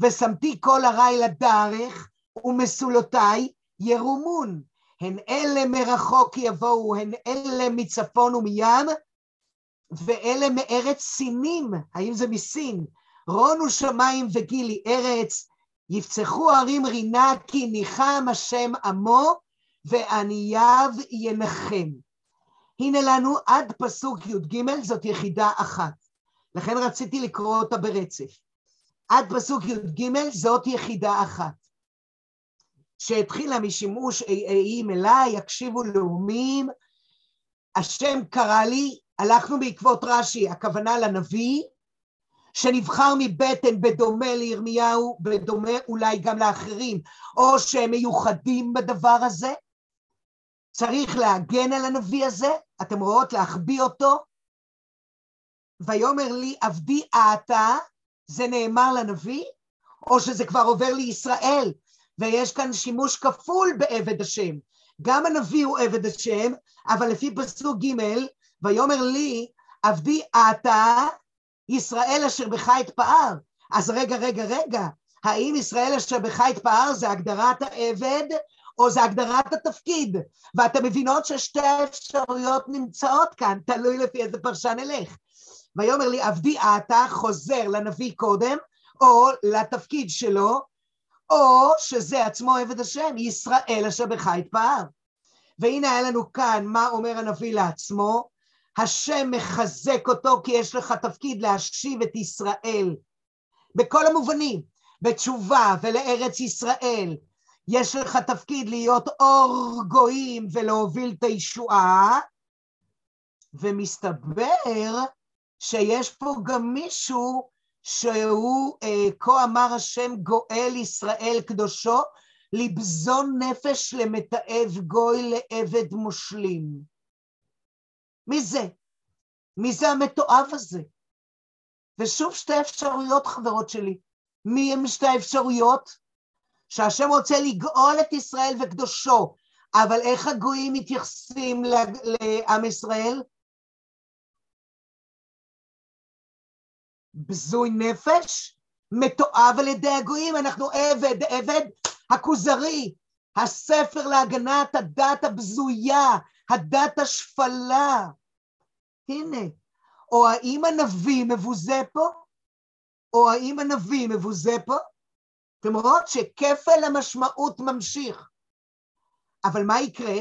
ושמתי כל הרי לדרך ומסולותיי ירומון. הן אלה מרחוק יבואו, הן אלה מצפון ומים, ואלה מארץ סינים, האם זה מסין? רונו שמיים וגילי ארץ, יפצחו ערים רינה כי ניחם השם עמו, וענייו ינחם. הנה לנו עד פסוק י"ג, זאת יחידה אחת. לכן רציתי לקרוא אותה ברצף. עד פסוק י"ג זאת יחידה אחת. שהתחילה משימוש איים אליי, יקשיבו לאומים, השם קרא לי, הלכנו בעקבות רש"י, הכוונה לנביא, שנבחר מבטן בדומה לירמיהו, בדומה אולי גם לאחרים, או שהם מיוחדים בדבר הזה, צריך להגן על הנביא הזה, אתם רואות להחביא אותו. ויאמר לי עבדי אתה, זה נאמר לנביא, או שזה כבר עובר לישראל, ויש כאן שימוש כפול בעבד השם. גם הנביא הוא עבד השם, אבל לפי פסוק ג', ויאמר לי עבדי אתה, ישראל אשר בך אתפאר. אז רגע, רגע, רגע, האם ישראל אשר בך אתפאר זה הגדרת העבד, או זה הגדרת התפקיד, ואתם מבינות ששתי האפשרויות נמצאות כאן, תלוי לפי איזה פרשן נלך. ויאמר לי, עבדי אתה חוזר לנביא קודם, או לתפקיד שלו, או שזה עצמו עבד השם, ישראל אשר בך יתפאר. והנה היה לנו כאן מה אומר הנביא לעצמו, השם מחזק אותו כי יש לך תפקיד להשיב את ישראל בכל המובנים, בתשובה ולארץ ישראל, יש לך תפקיד להיות אור גויים ולהוביל את הישועה, ומסתבר שיש פה גם מישהו שהוא, אה, כה אמר השם גואל ישראל קדושו, לבזון נפש למתעב גוי לעבד מושלים. מי זה? מי זה המתועב הזה? ושוב שתי אפשרויות, חברות שלי. מי הם שתי האפשרויות? שהשם רוצה לגאול את ישראל וקדושו, אבל איך הגויים מתייחסים לעם ישראל? בזוי נפש, מתועב על ידי הגויים, אנחנו עבד, עבד הכוזרי, הספר להגנת הדת הבזויה, הדת השפלה. הנה, או האם הנביא מבוזה פה? או האם הנביא מבוזה פה? אתם רואות שכפל המשמעות ממשיך. אבל מה יקרה?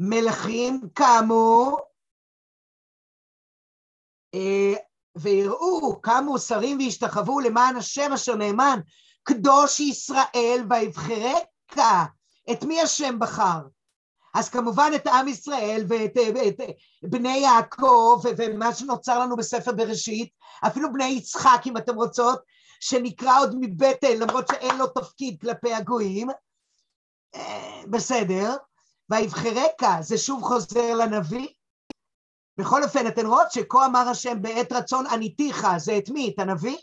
מלכים קמו אה, ויראו, קמו שרים והשתחוו למען השם אשר נאמן, קדוש ישראל ויבחרק. את מי השם בחר? אז כמובן את עם ישראל ואת את, את בני יעקב ומה שנוצר לנו בספר בראשית, אפילו בני יצחק אם אתם רוצות, שנקרא עוד מבטל למרות שאין לו תפקיד כלפי הגויים, אה, בסדר, ויבחרקה זה שוב חוזר לנביא, בכל אופן אתן רואות שכה אמר השם בעת רצון עניתיך זה את מי? את הנביא?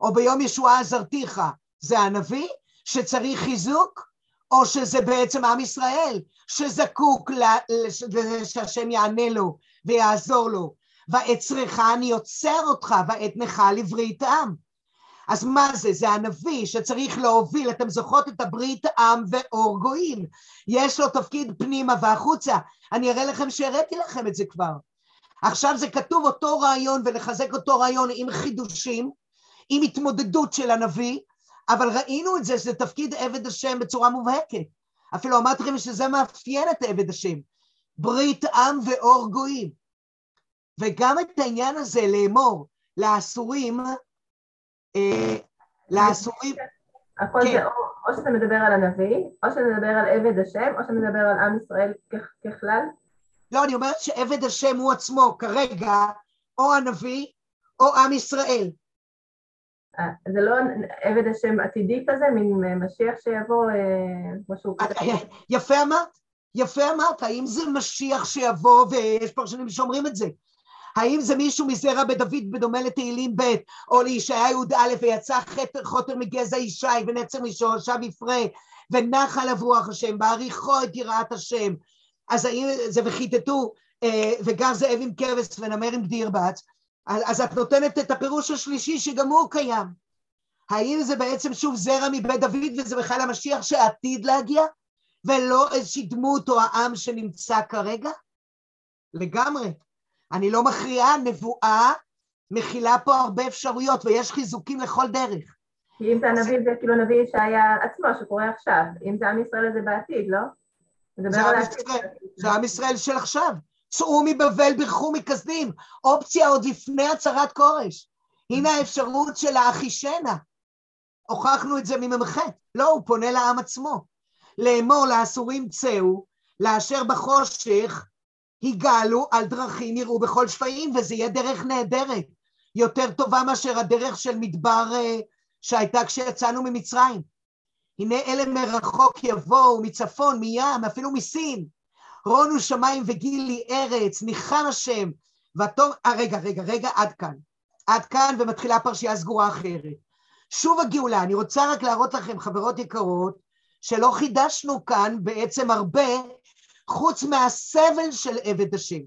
או ביום ישועה עזרתיך זה הנביא שצריך חיזוק? או שזה בעצם עם ישראל שזקוק לזה שהשם יענה לו ויעזור לו. ואצרך אני עוצר אותך ואתנך לברית עם. אז מה זה? זה הנביא שצריך להוביל, אתם זוכרות את הברית עם ואור גויים. יש לו תפקיד פנימה והחוצה. אני אראה לכם שהראיתי לכם את זה כבר. עכשיו זה כתוב אותו רעיון ולחזק אותו רעיון עם חידושים, עם התמודדות של הנביא, אבל ראינו את זה, שזה תפקיד עבד השם בצורה מובהקת. אפילו אמרתי לכם שזה מאפיין את עבד השם. ברית עם ואור גויים. וגם את העניין הזה לאמור לאסורים, אה, לאסורים... הכל כן. זה או, או שאתה מדבר על הנביא, או שאתה מדבר על עבד השם, או שאתה מדבר על עם ישראל ככלל? לא, אני אומרת שעבד השם הוא עצמו כרגע או הנביא או עם ישראל. אה, זה לא עבד השם עתידי כזה, מין אה, משיח שיבוא, כמו שהוא כזה? יפה אמרת, יפה אמרת, האם זה משיח שיבוא, ויש פרשנים שאומרים את זה, האם זה מישהו מזרע בדוד בדומה לתהילים ב', או לישעיה י"א, ויצא חוטר מגזע ישי, ונצר משורשיו יפרה, ונח עליו רוח השם, בעריכו את יראת השם. אז האם זה וכיתתו, אה, וגר זאב עם כבש ונמר עם גדיר בת, אז את נותנת את הפירוש השלישי שגם הוא קיים. האם זה בעצם שוב זרע מבית דוד וזה בכלל המשיח שעתיד להגיע, ולא איזושהי דמות או העם שנמצא כרגע? לגמרי. אני לא מכריעה, נבואה מכילה פה הרבה אפשרויות ויש חיזוקים לכל דרך. כי אם זה הנביא זה כאילו נביא ישעיה עצמו שקורה עכשיו, אם זה עם ישראל זה בעתיד, לא? זה עם ישראל, זה עם ישראל של עכשיו. צאו מבבל, בירכו מכסדים, אופציה עוד לפני הצהרת כורש. הנה האפשרות של האחישנה. הוכחנו את זה ממ"ח. לא, הוא פונה לעם עצמו. לאמור לאסורים צאו, לאשר בחושך יגאלו על דרכים יראו בכל שפעים, וזה יהיה דרך נהדרת, יותר טובה מאשר הדרך של מדבר אה, שהייתה כשיצאנו ממצרים. הנה אלה מרחוק יבואו, מצפון, מים, אפילו מסין. רונו שמיים וגילי ארץ, ניחם השם, וטוב... אה, רגע, רגע, רגע, עד כאן. עד כאן, ומתחילה פרשייה סגורה אחרת. שוב הגאולה, אני רוצה רק להראות לכם, חברות יקרות, שלא חידשנו כאן בעצם הרבה חוץ מהסבל של עבד השם.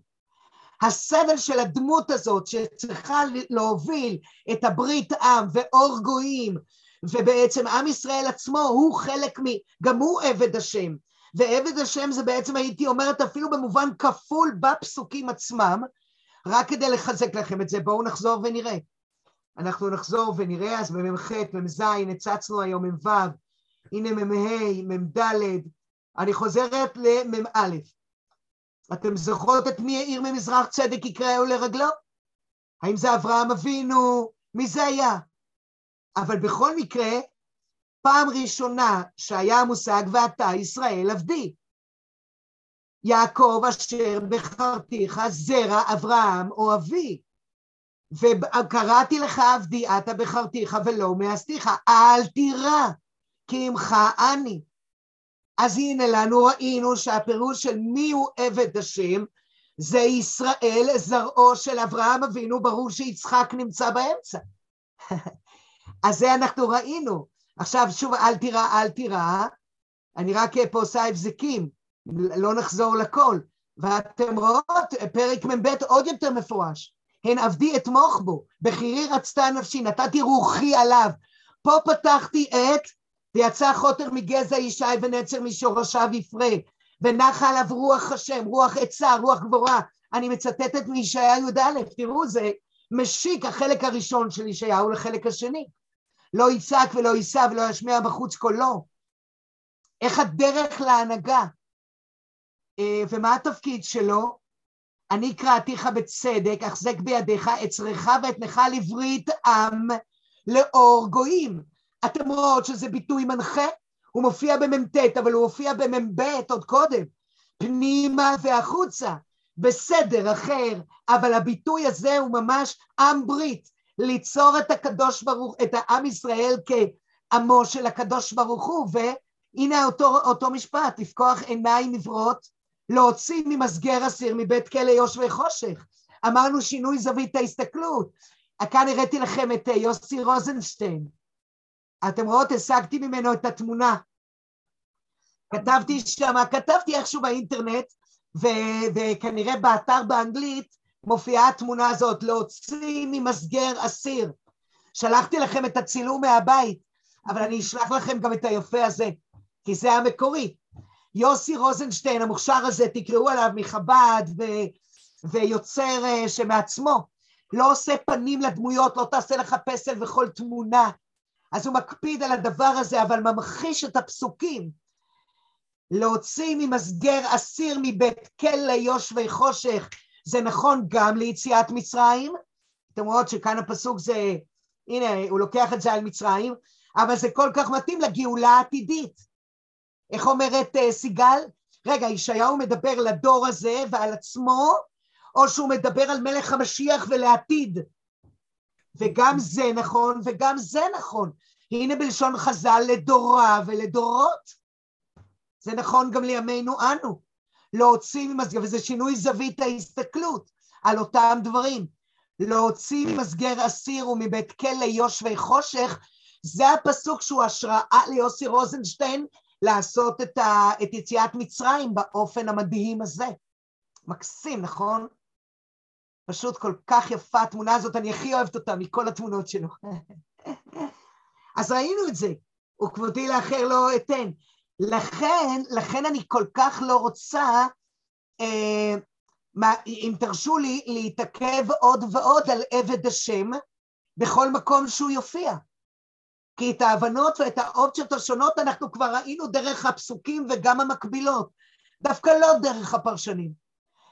הסבל של הדמות הזאת שצריכה להוביל את הברית עם ואור גויים, ובעצם עם ישראל עצמו הוא חלק מ... גם הוא עבד השם. ועבד השם זה בעצם הייתי אומרת אפילו במובן כפול בפסוקים עצמם, רק כדי לחזק לכם את זה. בואו נחזור ונראה. אנחנו נחזור ונראה, אז במ"ח, מ"ז, הצצנו היום מ"ו, הנה מ"ה, מ"ד, אני חוזרת למ"א. אתם זוכרות את מי העיר ממזרח צדק יקראו לרגלו? האם זה אברהם אבינו? מי זה היה? אבל בכל מקרה, פעם ראשונה שהיה המושג ואתה ישראל עבדי. יעקב אשר בחרתיך זרע אברהם או אבי. וקראתי לך עבדי אתה בחרתיך ולא מאסתיך, אל תירא, כי עמך אני. אז הנה לנו ראינו שהפירוש של מי הוא עבד השם זה ישראל זרעו של אברהם אבינו, ברור שיצחק נמצא באמצע. אז זה אנחנו ראינו, עכשיו שוב, אל תירא, אל תירא, אני רק פה עושה הבזקים, לא נחזור לכל. ואתם רואות, פרק מ"ב עוד יותר מפורש. הן עבדי אתמוך בו, בחירי רצתה נפשי, נתתי רוחי עליו. פה פתחתי את, ויצא חוטר מגזע ישי ונצר משורשיו יפרה, ונחה עליו רוח השם, רוח עצה, רוח גבורה. אני מצטטת מישעיה י"א, תראו, זה משיק החלק הראשון של ישעיהו לחלק השני. לא יצעק ולא יישא ולא ישמיע בחוץ קולו. איך הדרך להנהגה, אה, ומה התפקיד שלו? אני קראתיך בצדק, החזק בידיך, אצרך ואתנך לברית עם לאור גויים. אתם רואות שזה ביטוי מנחה? הוא מופיע במ"ט, אבל הוא מופיע במ"ב עוד קודם. פנימה והחוצה, בסדר אחר, אבל הביטוי הזה הוא ממש עם ברית, ליצור את הקדוש ברוך, את העם ישראל כעמו של הקדוש ברוך הוא, והנה אותו, אותו משפט, לפקוח עיניים עברות, להוציא ממסגר אסיר מבית כלא יושבי חושך. אמרנו שינוי זווית ההסתכלות. כאן הראיתי לכם את יוסי רוזנשטיין. אתם רואות, השגתי ממנו את התמונה. כתבתי שם, כתבתי איכשהו באינטרנט, ו- וכנראה באתר באנגלית מופיעה התמונה הזאת, להוציא ממסגר אסיר. שלחתי לכם את הצילום מהבית, אבל אני אשלח לכם גם את היפה הזה, כי זה המקורי. יוסי רוזנשטיין, המוכשר הזה, תקראו עליו מחב"ד ו- ויוצר uh, שמעצמו, לא עושה פנים לדמויות, לא תעשה לך פסל וכל תמונה. אז הוא מקפיד על הדבר הזה, אבל ממחיש את הפסוקים. להוציא ממסגר אסיר מבית כלא יושבי חושך, זה נכון גם ליציאת מצרים. אתם רואות שכאן הפסוק זה, הנה, הוא לוקח את זה על מצרים, אבל זה כל כך מתאים לגאולה העתידית. איך אומרת uh, סיגל? רגע, ישעיהו מדבר לדור הזה ועל עצמו, או שהוא מדבר על מלך המשיח ולעתיד? וגם זה נכון, וגם זה נכון. הנה בלשון חז"ל לדורה ולדורות. זה נכון גם לימינו אנו. להוציא ממסגר, וזה שינוי זווית ההסתכלות על אותם דברים. להוציא ממסגר אסיר ומבית כלא יושבי חושך, זה הפסוק שהוא השראה ליוסי רוזנשטיין לעשות את, ה, את יציאת מצרים באופן המדהים הזה. מקסים, נכון? פשוט כל כך יפה התמונה הזאת, אני הכי אוהבת אותה מכל התמונות שלו. אז ראינו את זה, וכבודי לאחר לא אתן. לכן, לכן אני כל כך לא רוצה, אה, מה, אם תרשו לי, להתעכב עוד ועוד על עבד השם בכל מקום שהוא יופיע. כי את ההבנות ואת האופציות השונות אנחנו כבר ראינו דרך הפסוקים וגם המקבילות, דווקא לא דרך הפרשנים,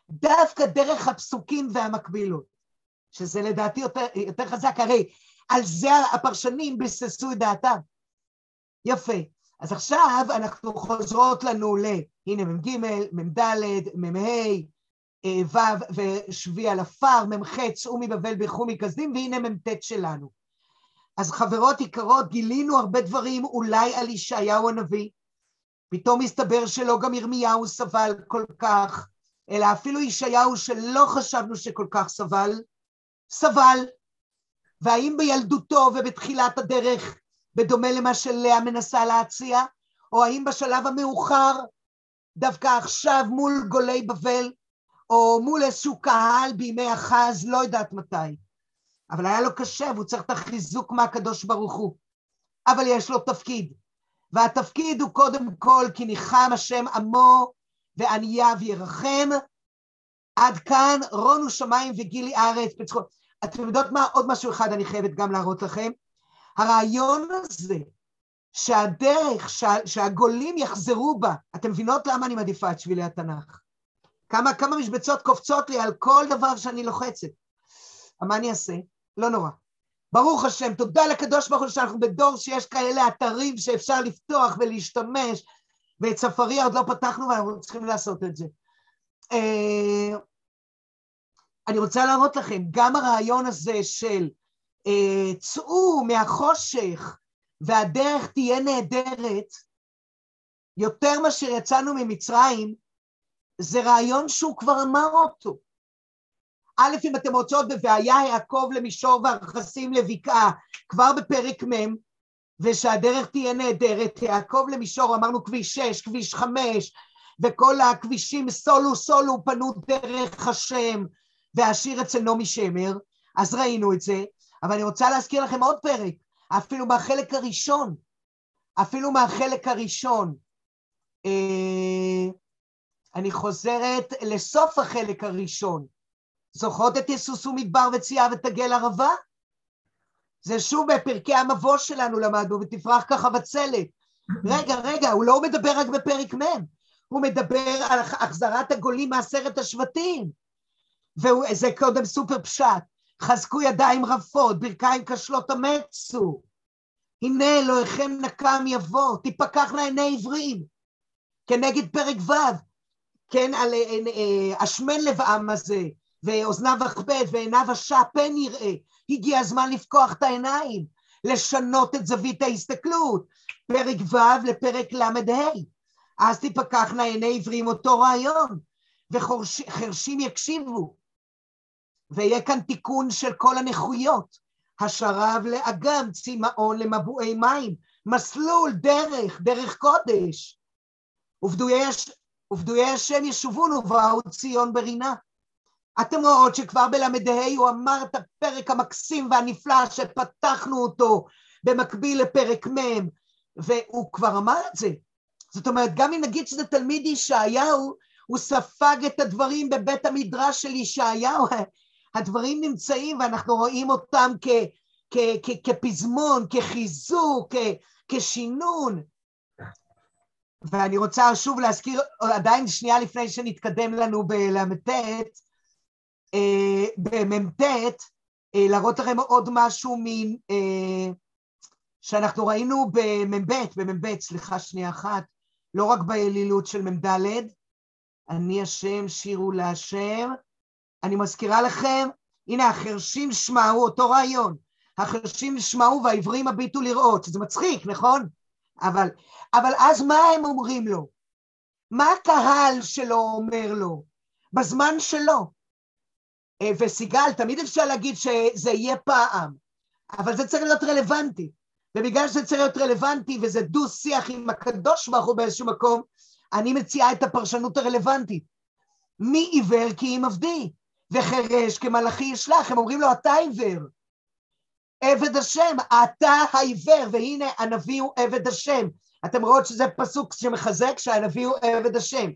דווקא דרך הפסוקים והמקבילות, שזה לדעתי יותר, יותר חזק, הרי על זה הפרשנים ביססו את דעתם. יפה. אז עכשיו אנחנו חוזרות לנו ל... הנה מ"ג, מ"ד, מ"ה, אה, ו' ושבי על עפר, מ"ח, צאו מבבל בירכו מכסדים, והנה מ"ט שלנו. אז חברות יקרות, גילינו הרבה דברים אולי על ישעיהו הנביא, פתאום מסתבר שלא גם ירמיהו סבל כל כך, אלא אפילו ישעיהו שלא חשבנו שכל כך סבל, סבל. והאם בילדותו ובתחילת הדרך בדומה למה שלאה מנסה להציע, או האם בשלב המאוחר, דווקא עכשיו מול גולי בבל, או מול איזשהו קהל בימי אחז, לא יודעת מתי. אבל היה לו קשה והוא צריך את החיזוק מהקדוש ברוך הוא. אבל יש לו תפקיד, והתפקיד הוא קודם כל כי ניחם השם עמו וענייו ירחם. עד כאן רונו שמיים וגילי ארץ. אתם יודעות מה? עוד משהו אחד אני חייבת גם להראות לכם. הרעיון הזה שהדרך, שה, שהגולים יחזרו בה, אתם מבינות למה אני מעדיפה את שבילי התנ"ך? כמה, כמה משבצות קופצות לי על כל דבר שאני לוחצת. מה אני אעשה? לא נורא. ברוך השם, תודה לקדוש ברוך הוא שאנחנו בדור שיש כאלה אתרים שאפשר לפתוח ולהשתמש, ואת ספריה עוד לא פתחנו ואנחנו צריכים לעשות את זה. אה, אני רוצה להראות לכם, גם הרעיון הזה של אה, צאו מהחושך והדרך תהיה נהדרת, יותר מאשר יצאנו ממצרים, זה רעיון שהוא כבר אמר אותו. א', אם אתם רוצות ב"והיה יעקב למישור והרכסים לבקעה", כבר בפרק מ', ושהדרך תהיה נהדרת, יעקב למישור, אמרנו כביש 6, כביש 5, וכל הכבישים סולו סולו פנו דרך השם, והשיר אצל נעמי שמר, אז ראינו את זה, אבל אני רוצה להזכיר לכם עוד פרק, אפילו מהחלק הראשון, אפילו מהחלק הראשון. אה, אני חוזרת לסוף החלק הראשון. זוכרות את יסוסו מדבר וצייה ותגל ערבה? זה שוב בפרקי המבוא שלנו למדנו, ותפרח ככה בצלת. רגע, רגע, הוא לא מדבר רק בפרק מ', הוא מדבר על החזרת הגולים מעשרת השבטים. וזה קודם סופר פשט. חזקו ידיים רפות, ברכיים כשלות אמצו. הנה אלוהיכם נקם יבוא, תיפקחנה עיני עברים. כנגד פרק ו', כן, על אה, אה, השמן לב עם הזה, ואוזניו אכבד ועיניו השע פן יראה. הגיע הזמן לפקוח את העיניים, לשנות את זווית ההסתכלות. פרק ו' לפרק ל"ה. אז תיפקחנה עיני עברים אותו רעיון, וחרשים יקשיבו. ויהיה כאן תיקון של כל הנכויות. השרב לאגם, צמאון למבועי מים, מסלול, דרך, דרך קודש. ופדויי. ופדויי השם ישובון ובאו ציון ברינה. אתם רואות שכבר בל"ה הוא אמר את הפרק המקסים והנפלא שפתחנו אותו במקביל לפרק מ', והוא כבר אמר את זה. זאת אומרת, גם אם נגיד שזה תלמיד ישעיהו, הוא ספג את הדברים בבית המדרש של ישעיהו, הדברים נמצאים ואנחנו רואים אותם כ, כ, כ, כפזמון, כחיזוק, כ, כשינון. ואני רוצה שוב להזכיר, עדיין שנייה לפני שנתקדם לנו בל"ט, במ"ט, אה, להראות לכם עוד משהו מ... אה, שאנחנו ראינו במ"ב, במ"ב, סליחה שנייה אחת, לא רק באלילות של מ"ד, אני השם, שירו להשם. אני מזכירה לכם, הנה החרשים שמעו אותו רעיון, החרשים שמעו והעברים הביטו לראות, שזה מצחיק, נכון? אבל, אבל אז מה הם אומרים לו? מה הקהל שלו אומר לו? בזמן שלו. אה, וסיגל, תמיד אפשר להגיד שזה יהיה פעם, אבל זה צריך להיות רלוונטי. ובגלל שזה צריך להיות רלוונטי וזה דו-שיח עם הקדוש ברוך הוא באיזשהו מקום, אני מציעה את הפרשנות הרלוונטית. מי עיוור כי אם עבדי, וחירש כמלאכי ישלח, הם אומרים לו, אתה עיוור. עבד השם, אתה העיוור, והנה הנביא הוא עבד השם. אתם רואות שזה פסוק שמחזק שהנביא הוא עבד השם.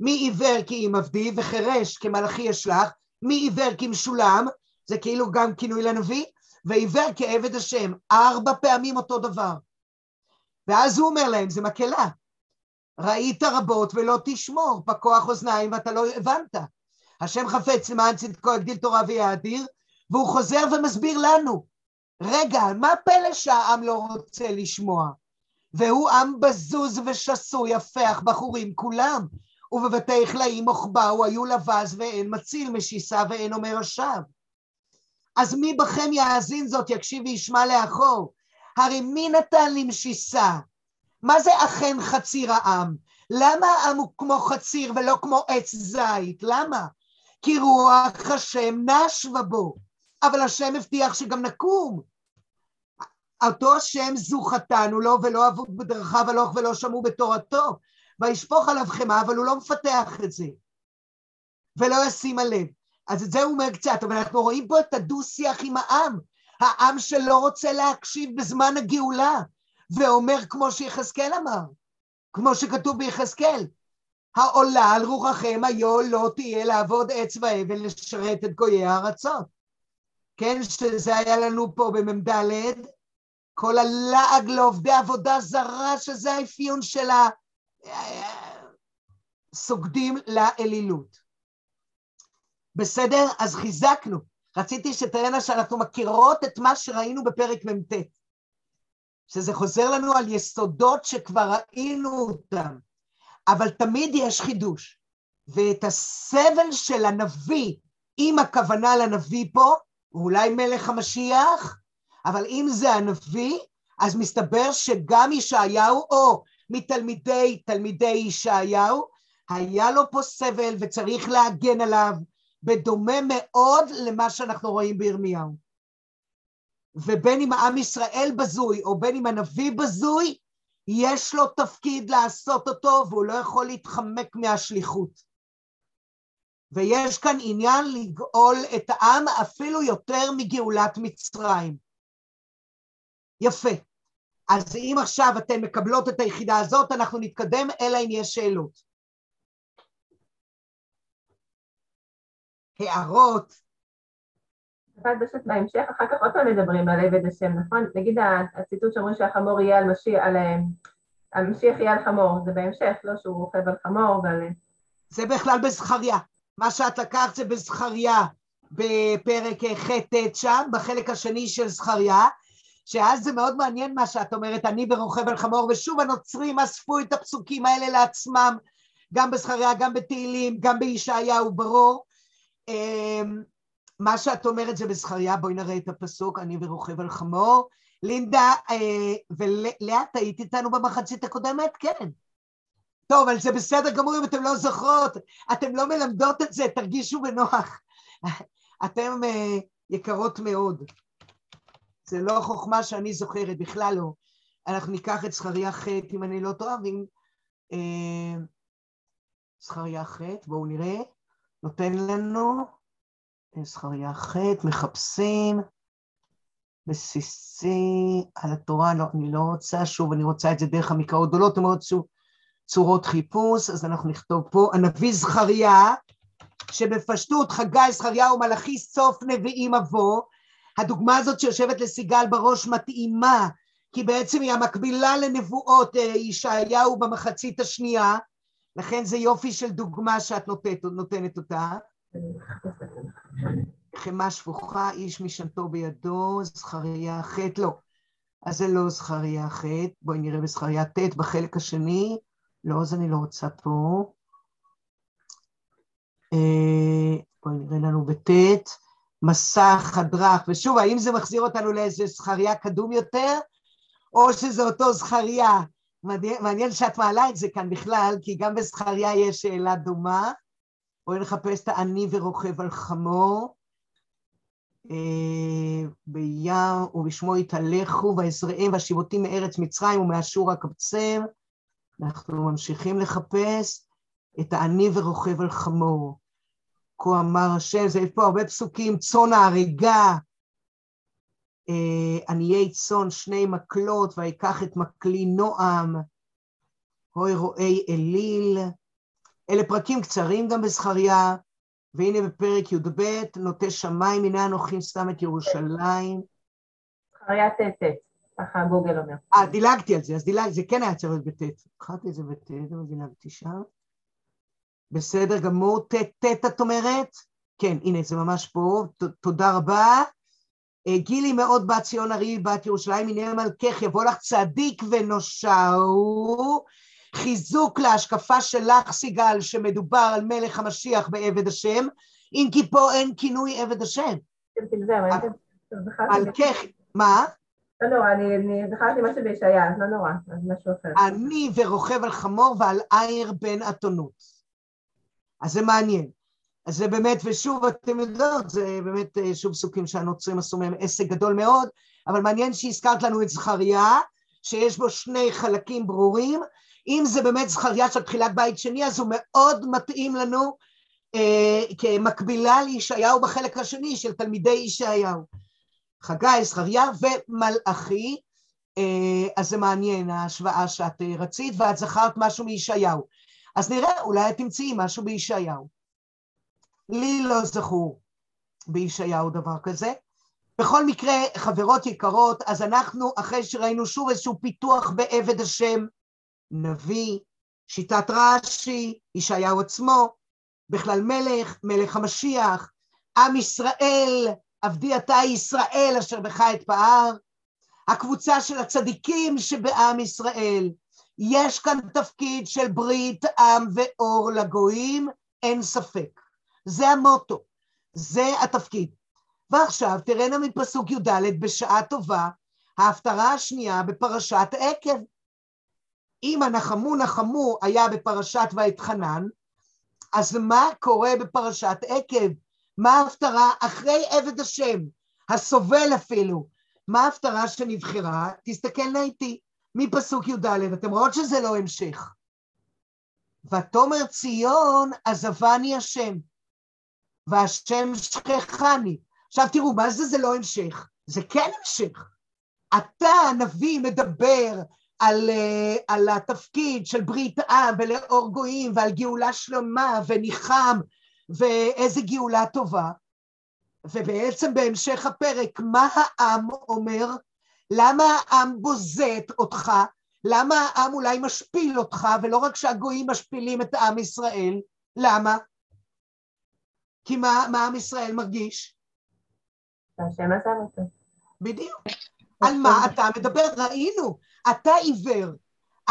מי עיוור כי אם עבדי, וחירש כמלאכי ישלח, מי עיוור כי משולם, זה כאילו גם כינוי לנביא, ועיוור כעבד השם, ארבע פעמים אותו דבר. ואז הוא אומר להם, זה מקהלה, ראית רבות ולא תשמור, פקוח אוזניים ואתה לא הבנת. השם חפץ למען צדקו יגדיל תורה ויאדיר, והוא חוזר ומסביר לנו, רגע, מה פלא שהעם לא רוצה לשמוע? והוא עם בזוז ושסוי, הפך, בחורים כולם, ובבתי חלאים מוחבאו היו לבז ואין מציל, משיסה ואין אומר השב. אז מי בכם יאזין זאת, יקשיב וישמע לאחור? הרי מי נתן לי משיסה? מה זה אכן חציר העם? למה העם הוא כמו חציר ולא כמו עץ זית? למה? כי רוח השם נשבה בו, אבל השם הבטיח שגם נקום. אותו השם זו חטאנו לו ולא אבוד בדרכיו הלוך ולא שמעו בתורתו, וישפוך עליו חמאה, אבל הוא לא מפתח את זה, ולא ישים הלב. אז את זה הוא אומר קצת, אבל אנחנו רואים פה את הדו-שיח עם העם, העם שלא רוצה להקשיב בזמן הגאולה, ואומר כמו שיחזקאל אמר, כמו שכתוב ביחזקאל, העולה על רוחכם היו לא תהיה לעבוד עץ ואבן לשרת את גויי הארצות. כן, שזה היה לנו פה במ"ד, כל הלעג לעובדי עבודה זרה, שזה האפיון של הסוגדים לאלילות. בסדר? אז חיזקנו. רציתי שתראינה שאנחנו מכירות את מה שראינו בפרק מ"ט, שזה חוזר לנו על יסודות שכבר ראינו אותם. אבל תמיד יש חידוש. ואת הסבל של הנביא, אם הכוונה לנביא פה, ואולי מלך המשיח, אבל אם זה הנביא, אז מסתבר שגם ישעיהו, או מתלמידי תלמידי ישעיהו, היה לו פה סבל וצריך להגן עליו, בדומה מאוד למה שאנחנו רואים בירמיהו. ובין אם העם ישראל בזוי או בין אם הנביא בזוי, יש לו תפקיד לעשות אותו והוא לא יכול להתחמק מהשליחות. ויש כאן עניין לגאול את העם אפילו יותר מגאולת מצרים. יפה. אז אם עכשיו אתן מקבלות את היחידה הזאת, אנחנו נתקדם, אלא אם יש שאלות. הערות? אבל פשוט בהמשך, אחר כך עוד פעם מדברים על עבד השם, נכון? נגיד הציטוט שאומרים שהחמור יהיה על משיח, על... המשיח יהיה על חמור, זה בהמשך, לא שהוא רוכב על חמור ועל... זה בכלל בזכריה. מה שאת לקחת זה בזכריה, בפרק ח'-ט' שם, בחלק השני של זכריה, שאז זה מאוד מעניין מה שאת אומרת, אני ורוכב על חמור, ושוב הנוצרים אספו את הפסוקים האלה לעצמם, גם בזכריה, גם בתהילים, גם בישעיהו ברור. אמ, מה שאת אומרת זה בזכריה, בואי נראה את הפסוק, אני ורוכב על חמור. לינדה אה, ולאה, היית איתנו במחצית הקודמת? כן. טוב, אבל זה בסדר גמור אם אתן לא זוכרות, אתן לא מלמדות את זה, תרגישו בנוח. אתן אה, יקרות מאוד. זה לא חוכמה שאני זוכרת, בכלל לא. אנחנו ניקח את זכריה ח', אם אני לא טועה, ואם... אה, זכריה ח', בואו נראה, נותן לנו, זכריה ח', מחפשים, בסיסי, על התורה, לא, אני לא רוצה, שוב, אני רוצה את זה דרך המקראות גדולות, מאוד שוב, צורות חיפוש, אז אנחנו נכתוב פה, הנביא זכריה, שבפשטות חגי זכריה ומלאכי סוף נביאים אבוא, הדוגמה הזאת שיושבת לסיגל בראש מתאימה, כי בעצם היא המקבילה לנבואות אה, ישעיהו במחצית השנייה, לכן זה יופי של דוגמה שאת נותנת, נותנת אותה. חמה שפוכה, איש משנתו בידו, זכריה ח', לא. אז זה לא זכריה ח', בואי נראה בזכריה ט', בחלק השני. לא, אז אני לא רוצה פה. אה, בואי נראה לנו בט', מסך, הדרך, ושוב, האם זה מחזיר אותנו לאיזה זכריה קדום יותר, או שזה אותו זכריה? מעניין שאת מעלה את זה כאן בכלל, כי גם בזכריה יש שאלה דומה. בואי נחפש את העני ורוכב על חמור. אה, בים ובשמו יתהלכו ויזרעם והשיבותים מארץ מצרים ומאשור אקבצם. אנחנו ממשיכים לחפש את העני ורוכב על חמור. כה אמר השם, זה יש פה הרבה פסוקים, צאן ההריגה, אה, עניי צאן שני מקלות, ויקח את מקלי נועם, הוי רועי אליל. אלה פרקים קצרים גם בזכריה, והנה בפרק י"ב, נוטה שמיים, הנה אנוכי שם את ירושלים. זכריה ט', ככה גוגל אומר. אה, דילגתי על זה, אז דילגתי, זה כן היה צריך להיות בט'. התחלתי את זה בט', אבל דילגתי שם. בסדר גמור, ט', ט' את אומרת? כן, הנה, זה ממש פה, תודה רבה. אה, גילי מאוד בת ציון ארי, בת ירושלים, הנה מלכך, יבוא לך צדיק ונושעו. חיזוק להשקפה שלך, סיגל, שמדובר על מלך המשיח בעבד השם, אם כי פה אין כינוי עבד השם. כן, כן, מלכך, מה? לא נורא, אני זכרתי משהו בישעיה, אז לא נורא, אז משהו אחר. אני ורוכב על חמור ועל עיר בן אתונות. אז זה מעניין. אז זה באמת, ושוב, אתם יודעות, זה באמת אה, שוב פסוקים שהנוצרים עשו מהם עסק גדול מאוד, אבל מעניין שהזכרת לנו את זכריה, שיש בו שני חלקים ברורים. אם זה באמת זכריה של תחילת בית שני, אז הוא מאוד מתאים לנו אה, כמקבילה לישעיהו בחלק השני של תלמידי ישעיהו. חגי, זכריה ומלאכי, אה, אז זה מעניין ההשוואה שאת אה, רצית, ואת זכרת משהו מישעיהו. אז נראה, אולי את תמצאי משהו בישעיהו. לי לא זכור בישעיהו דבר כזה. בכל מקרה, חברות יקרות, אז אנחנו, אחרי שראינו שוב איזשהו פיתוח בעבד השם, נביא, שיטת רש"י, ישעיהו עצמו, בכלל מלך, מלך המשיח, עם ישראל, עבדי אתה ישראל אשר בך אתפאר, הקבוצה של הצדיקים שבעם ישראל, יש כאן תפקיד של ברית עם ואור לגויים, אין ספק. זה המוטו, זה התפקיד. ועכשיו תראינה מפסוק י"ד בשעה טובה, ההפטרה השנייה בפרשת עקב. אם הנחמו נחמו היה בפרשת ואתחנן, אז מה קורה בפרשת עקב? מה ההפטרה אחרי עבד השם, הסובל אפילו, מה ההפטרה שנבחרה? תסתכלנה איתי, מפסוק י"ד, אתם רואות שזה לא המשך. ותאמר ציון, עזבני השם, והשם שכחני. עכשיו תראו, מה זה זה לא המשך? זה כן המשך. אתה, הנביא, מדבר על, uh, על התפקיד של ברית עם ולאור גויים ועל גאולה שלמה וניחם ואיזה גאולה טובה. ובעצם בהמשך הפרק, מה העם אומר? למה העם בוזט אותך? למה העם אולי משפיל אותך, ולא רק שהגויים משפילים את עם ישראל? למה? כי מה, מה עם ישראל מרגיש? שהשם עזב אותו. בדיוק. על מה אתה מדבר? ראינו, אתה עיוור,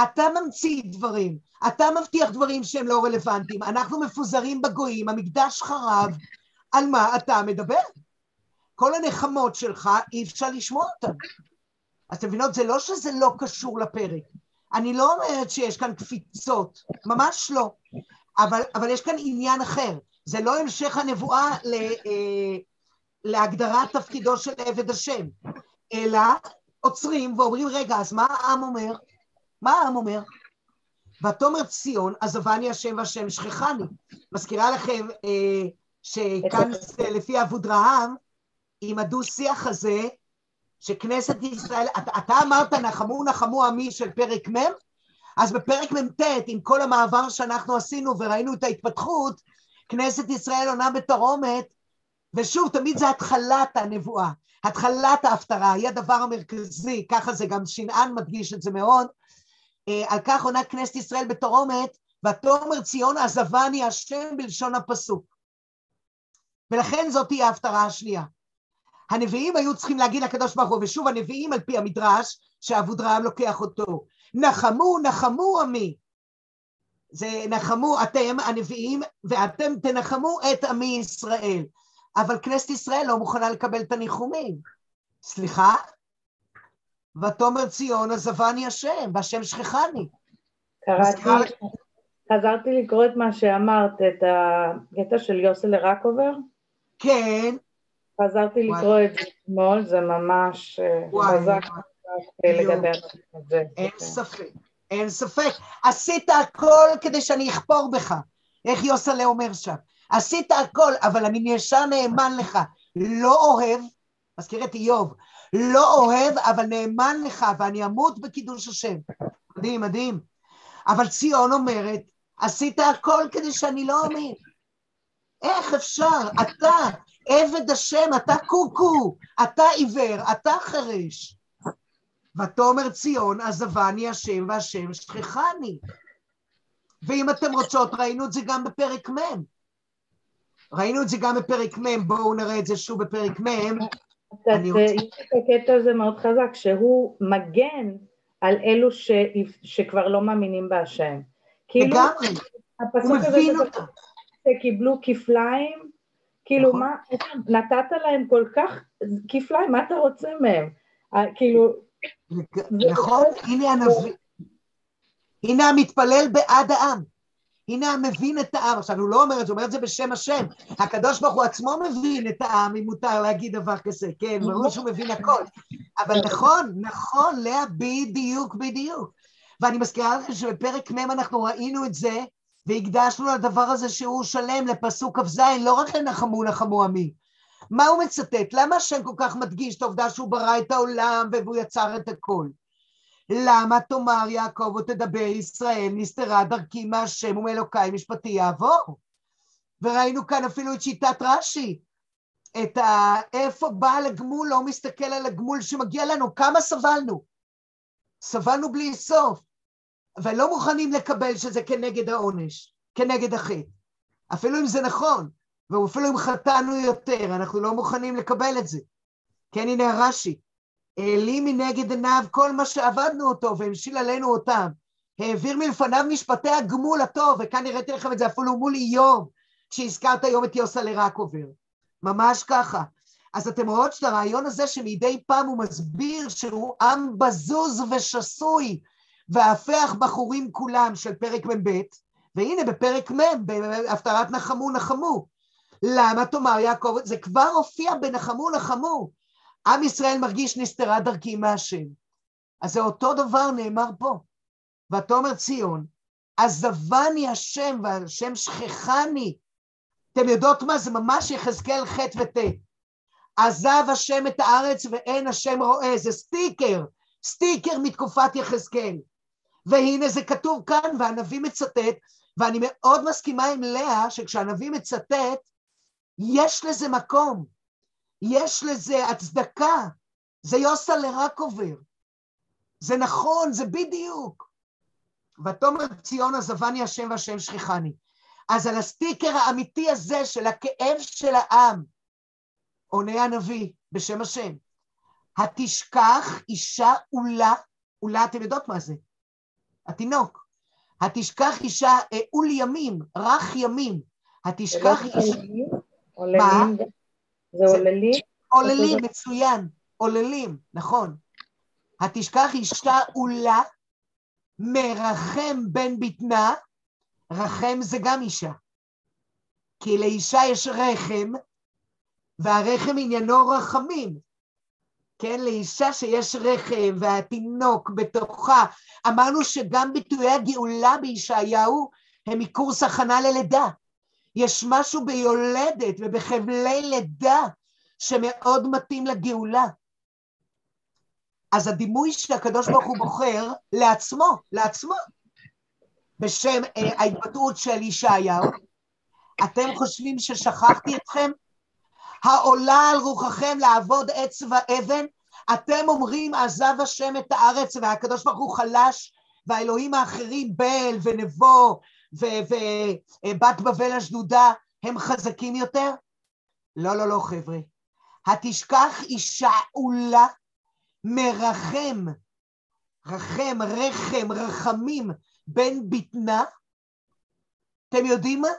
אתה ממציא דברים, אתה מבטיח דברים שהם לא רלוונטיים, אנחנו מפוזרים בגויים, המקדש חרב, על מה אתה מדבר? כל הנחמות שלך, אי אפשר לשמוע אותן. אתם מבינות, זה לא שזה לא קשור לפרק. אני לא אומרת שיש כאן קפיצות, ממש לא. אבל, אבל יש כאן עניין אחר. זה לא המשך הנבואה ל, אה, להגדרת תפקידו של עבד השם, אלא עוצרים ואומרים, רגע, אז מה העם אומר? מה העם אומר? ותאמר ציון, עזבני השם והשם שכחני. מזכירה לכם אה, שכאן זה לפי אבודרהם, עם הדו-שיח הזה, שכנסת ישראל, אתה, אתה אמרת נחמו נחמו עמי של פרק מ', אז בפרק מ"ט, עם כל המעבר שאנחנו עשינו וראינו את ההתפתחות, כנסת ישראל עונה בתרעומת, ושוב, תמיד זה התחלת הנבואה, התחלת ההפטרה, היא הדבר המרכזי, ככה זה גם שנען מדגיש את זה מאוד, אה, על כך עונה כנסת ישראל בתרעומת, ותאמר ציון עזבני השם בלשון הפסוק. ולכן זאת תהיה ההפטרה השנייה. הנביאים היו צריכים להגיד לקדוש ברוך הוא, ושוב הנביאים על פי המדרש, שאבודרהם לוקח אותו, נחמו נחמו עמי. זה נחמו אתם הנביאים, ואתם תנחמו את עמי ישראל. אבל כנסת ישראל לא מוכנה לקבל את הניחומים. סליחה? ותאמר ציון עזבני השם, והשם שכחני. קראתי, חזרתי לקרוא את מה שאמרת, את הקטע של יוסל רקובר. כן. חזרתי לקרוא את זה אתמול, זה ממש אה, חזק לגבי זה. אין ספק, אין ספק. עשית הכל כדי שאני אכפור בך, איך יוסלה אומר שם. עשית הכל, אבל אני ישר נאמן לך. לא אוהב, מזכיר את איוב, לא אוהב, אבל נאמן לך, ואני אמות בקידוש השם. מדהים, מדהים. אבל ציון אומרת, עשית הכל כדי שאני לא אמין. איך אפשר? אתה, עבד השם, אתה קוקו, אתה עיוור, אתה חירש. ותאמר ציון, עזבני השם והשם שכחני. ואם אתם רוצות, ראינו את זה גם בפרק מ'. ראינו את זה גם בפרק מ', בואו נראה את זה שוב בפרק מ'. יש את הקטע הזה מאוד חזק, שהוא מגן על אלו ש... שכבר לא מאמינים בהשם. כאילו, לגמרי, הוא מבין אותם. שקיבלו כפליים, כאילו נכון. מה, נתת להם כל כך כפליים, מה אתה רוצה מהם? אה, כאילו... נכון, הנה הנביא, הנה המתפלל בעד העם. הנה המבין את העם. עכשיו, הוא לא אומר את זה, הוא אומר את זה בשם השם. הקדוש ברוך הוא עצמו מבין את העם, אם מותר להגיד דבר כזה, כן, ברור שהוא מבין הכל. אבל נכון, נכון, לאה, בדיוק, בדיוק. ואני מזכירה לכם שבפרק מ' אנחנו ראינו את זה, והקדשנו לדבר הזה שהוא שלם לפסוק כ"ז, לא רק לנחמו נחמו עמי. מה הוא מצטט? למה השם כל כך מדגיש את העובדה שהוא ברא את העולם והוא יצר את הכל? למה תאמר יעקב ותדבר ישראל נסתרה דרכי מהשם ומאלוקיי משפטי יעבור? וראינו כאן אפילו את שיטת רש"י, את ה... איפה בעל הגמול לא מסתכל על הגמול שמגיע לנו, כמה סבלנו? סבלנו בלי סוף, ולא מוכנים לקבל שזה כנגד העונש, כנגד החטא. אפילו אם זה נכון, ואפילו אם חטאנו יותר, אנחנו לא מוכנים לקבל את זה. כן, הנה הרש"י. העלים מנגד עיניו כל מה שעבדנו אותו והמשיל עלינו אותם. העביר מלפניו משפטי הגמול הטוב, וכאן הראיתי לכם את זה אפילו מול איוב, כשהזכרת היום את יוסה לרקובר. ממש ככה. אז אתם רואות את הרעיון הזה שמדי פעם הוא מסביר שהוא עם בזוז ושסוי, והפך בחורים כולם של פרק מ"ב, והנה בפרק מ', בהפטרת נחמו נחמו. למה תאמר יעקב, זה כבר הופיע בנחמו נחמו, עם ישראל מרגיש נסתרה דרכי מהשם. אז זה אותו דבר נאמר פה. ותאמר ציון, עזבני השם והשם שכחני. אתם יודעות מה? זה ממש יחזקאל ח' וט'. עזב השם את הארץ ואין השם רואה, זה סטיקר, סטיקר מתקופת יחזקאל. והנה זה כתוב כאן, והנביא מצטט, ואני מאוד מסכימה עם לאה שכשהנביא מצטט, יש לזה מקום, יש לזה הצדקה, זה יוסה לרקובר, זה נכון, זה בדיוק. ותאמר ציון עזבני השם והשם שכחני. אז על הסטיקר האמיתי הזה של הכאב של העם, עונה הנביא בשם השם, התשכח אישה עולה, עולה אתם יודעות מה זה? התינוק. התשכח אישה אה, עול ימים, רך ימים. התשכח אישה... עוללים? מה? זה עוללים? עוללים, מצוין, עוללים, נכון. התשכח אישה עולה, מרחם בן בטנה, רחם זה גם אישה. כי לאישה יש רחם, והרחם עניינו רחמים. כן, לאישה שיש רחם והתינוק בתוכה. אמרנו שגם ביטויי הגאולה בישעיהו הם מקורס הכנה ללידה. יש משהו ביולדת ובחבלי לידה שמאוד מתאים לגאולה. אז הדימוי שהקדוש ברוך הוא בוחר לעצמו, לעצמו, בשם אה, ההתבטאות של ישעיהו, אתם חושבים ששכחתי אתכם? העולה על רוחכם לעבוד עץ ואבן? אתם אומרים עזב השם את הארץ והקדוש ברוך הוא חלש והאלוהים האחרים בל ונבו ובת בבל השדודה הם חזקים יותר? לא, לא, לא, חבר'ה. התשכח אישה עולה מרחם, רחם, רחם, רחמים, בן בטנה. אתם יודעים מה?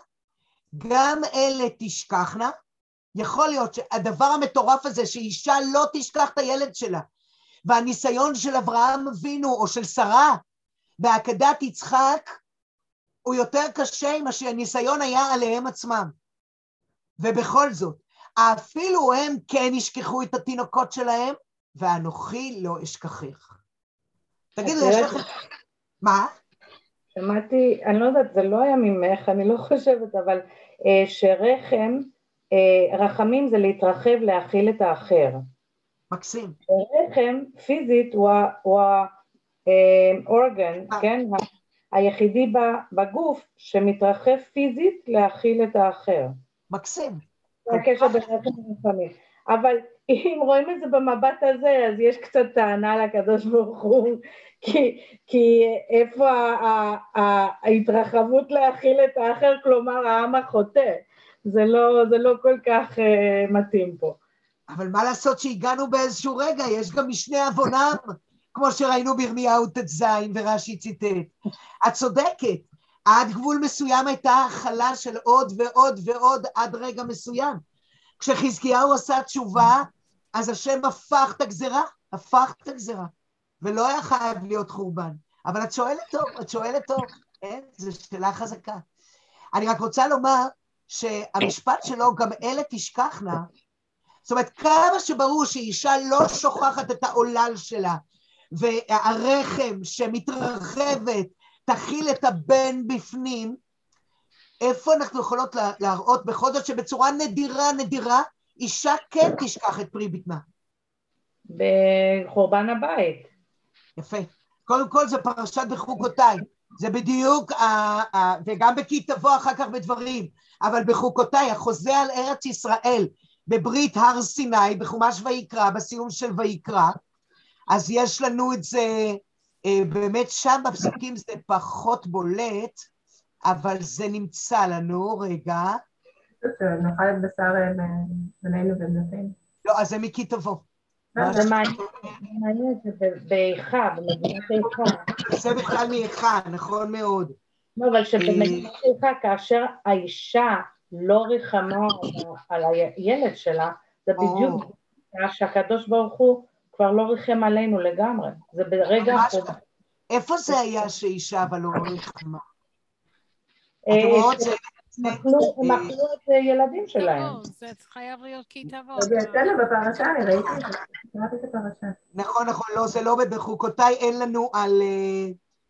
גם אלה תשכחנה. יכול להיות שהדבר המטורף הזה שאישה לא תשכח את הילד שלה, והניסיון של אברהם אבינו או של שרה בעקדת יצחק הוא יותר קשה ממה שהניסיון היה עליהם עצמם. ובכל זאת, אפילו הם כן ישכחו את התינוקות שלהם, ואנוכי לא אשכחך. תגידו, יש לכם... מה? שמעתי, אני לא יודעת, זה לא היה ממך, אני לא חושבת, אבל אה, שרחם, רחמים זה להתרחב, להכיל את האחר. מקסים. רחם, פיזית, הוא האורגן, אה, כן? היחידי בגוף שמתרחב פיזית להכיל את האחר. מקסים. זה הקשר בין רחם ורחמים. אבל אם רואים את זה במבט הזה, אז יש קצת טענה לקדוש ברוך הוא, כי, כי איפה ההתרחבות להכיל את האחר, כלומר העם החוטא, זה לא, זה לא כל כך uh, מתאים פה. אבל מה לעשות שהגענו באיזשהו רגע, יש גם משנה עוונם, כמו שראינו בירמיהו ט"ז ורש"י ציטט. את צודקת, עד גבול מסוים הייתה הכלה של עוד ועוד ועוד עד רגע מסוים. כשחזקיהו עשה תשובה, אז השם הפך את הגזרה, הפך את הגזרה, ולא היה חייב להיות חורבן. אבל את שואלת טוב, את שואלת טוב, אין, זו שאלה חזקה. אני רק רוצה לומר שהמשפט שלו, גם אלה תשכחנה, זאת אומרת, כמה שברור שאישה לא שוכחת את העולל שלה, והרחם שמתרחבת תכיל את הבן בפנים, איפה אנחנו יכולות להראות בכל זאת שבצורה נדירה נדירה אישה כן תשכח את פרי בטנה? בחורבן הבית. יפה. קודם כל זה פרשת בחוקותיי. זה בדיוק, וגם בכי תבוא אחר כך בדברים, אבל בחוקותיי, החוזה על ארץ ישראל, בברית הר סיני, בחומש ויקרא, בסיום של ויקרא, אז יש לנו את זה, אה, באמת שם בפסוקים זה פחות בולט, אבל זה נמצא לנו, רגע. נאכל את בשר אה, בנינו ובנותינו. לא, אז זה מכי תבוא. זה מעניין, זה באיכה. זה בכלל מאיכה, נכון מאוד. לא, אבל שבמדינת איכה, כאשר האישה לא ריחמה על הילד שלה, זה בדיוק שהקדוש ברוך הוא כבר לא ריחם עלינו לגמרי. זה ברגע... איפה זה היה שאישה אבל לא ריחמה? אה, הם אכלו את ילדים שלהם. זה חייב להיות כי תבוא. זה אצלנו בפרשה, אני ראיתי את זה. קראתי את הפרשה. נכון, נכון, לא, זה לא בחוקותיי, אין לנו על...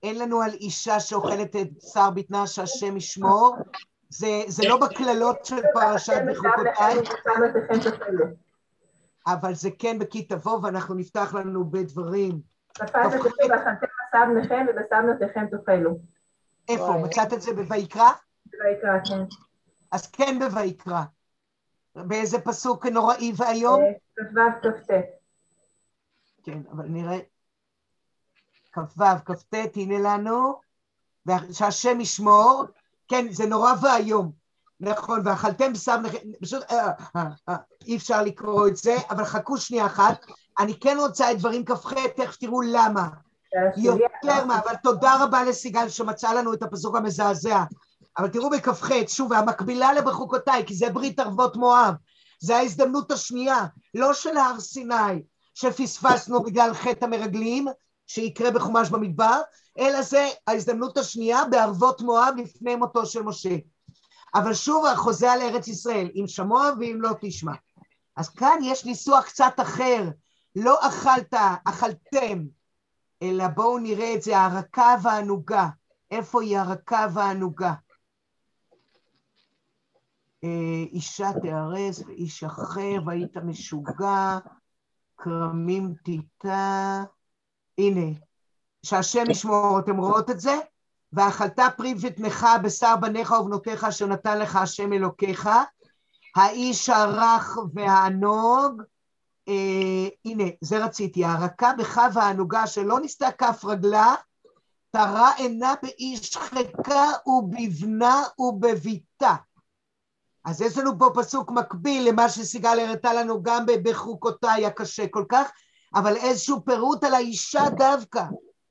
אין לנו על אישה שאוכלת את שר בטנה שהשם ישמור, זה, זה לא בקללות של פרשת בחוקותיי, אבל זה כן בכי תבוא, ואנחנו נפתח לנו בדברים. איפה? מצאת את זה בויקרא? בויקרא, כן. אז כן בויקרא. באיזה פסוק נוראי ואיום? כ"ו כ"ט. כן, אבל נראה... כ"ו, כ"ט, הנה לנו, שהשם ישמור, כן, זה נורא ואיום, נכון, ואכלתם בשר, פשוט אה, אה, אה, אי אפשר לקרוא את זה, אבל חכו שנייה אחת, אני כן רוצה את דברים כ"ח, תכף תראו למה. יותר מה, אבל תודה רבה לסיגל שמצאה לנו את הפסוק המזעזע. אבל תראו בכ"ח, שוב, המקבילה לבחוקותיי, כי זה ברית ערבות מואב, זה ההזדמנות השנייה, לא של הר סיני, שפספסנו בגלל חטא המרגלים, שיקרה בחומש במדבר, אלא זה ההזדמנות השנייה בערבות מואב לפני מותו של משה. אבל שוב החוזה על ארץ ישראל, אם שמוע ואם לא תשמע. אז כאן יש ניסוח קצת אחר, לא אכלת, אכלתם, אלא בואו נראה את זה, הרקה והענוגה. איפה היא הרקה והענוגה? אה, אישה תיהרס ואיש אחר, והיית משוגע, כרמים תיטע. הנה, שהשם ישמור, אתם רואות את זה? ואכלת פרי ותמך בשר בניך ובנותיך אשר נתן לך השם אלוקיך, האיש הרך והענוג, אה, הנה, זה רציתי, הרכה בך והענוגה שלא נסתה כף רגלה, תרה עינה באיש חיקה ובבנה ובביתה. אז יש לנו פה פסוק מקביל למה שסיגל הראתה לנו גם בחוקותיי הקשה כל כך, אבל איזשהו פירוט על האישה דווקא,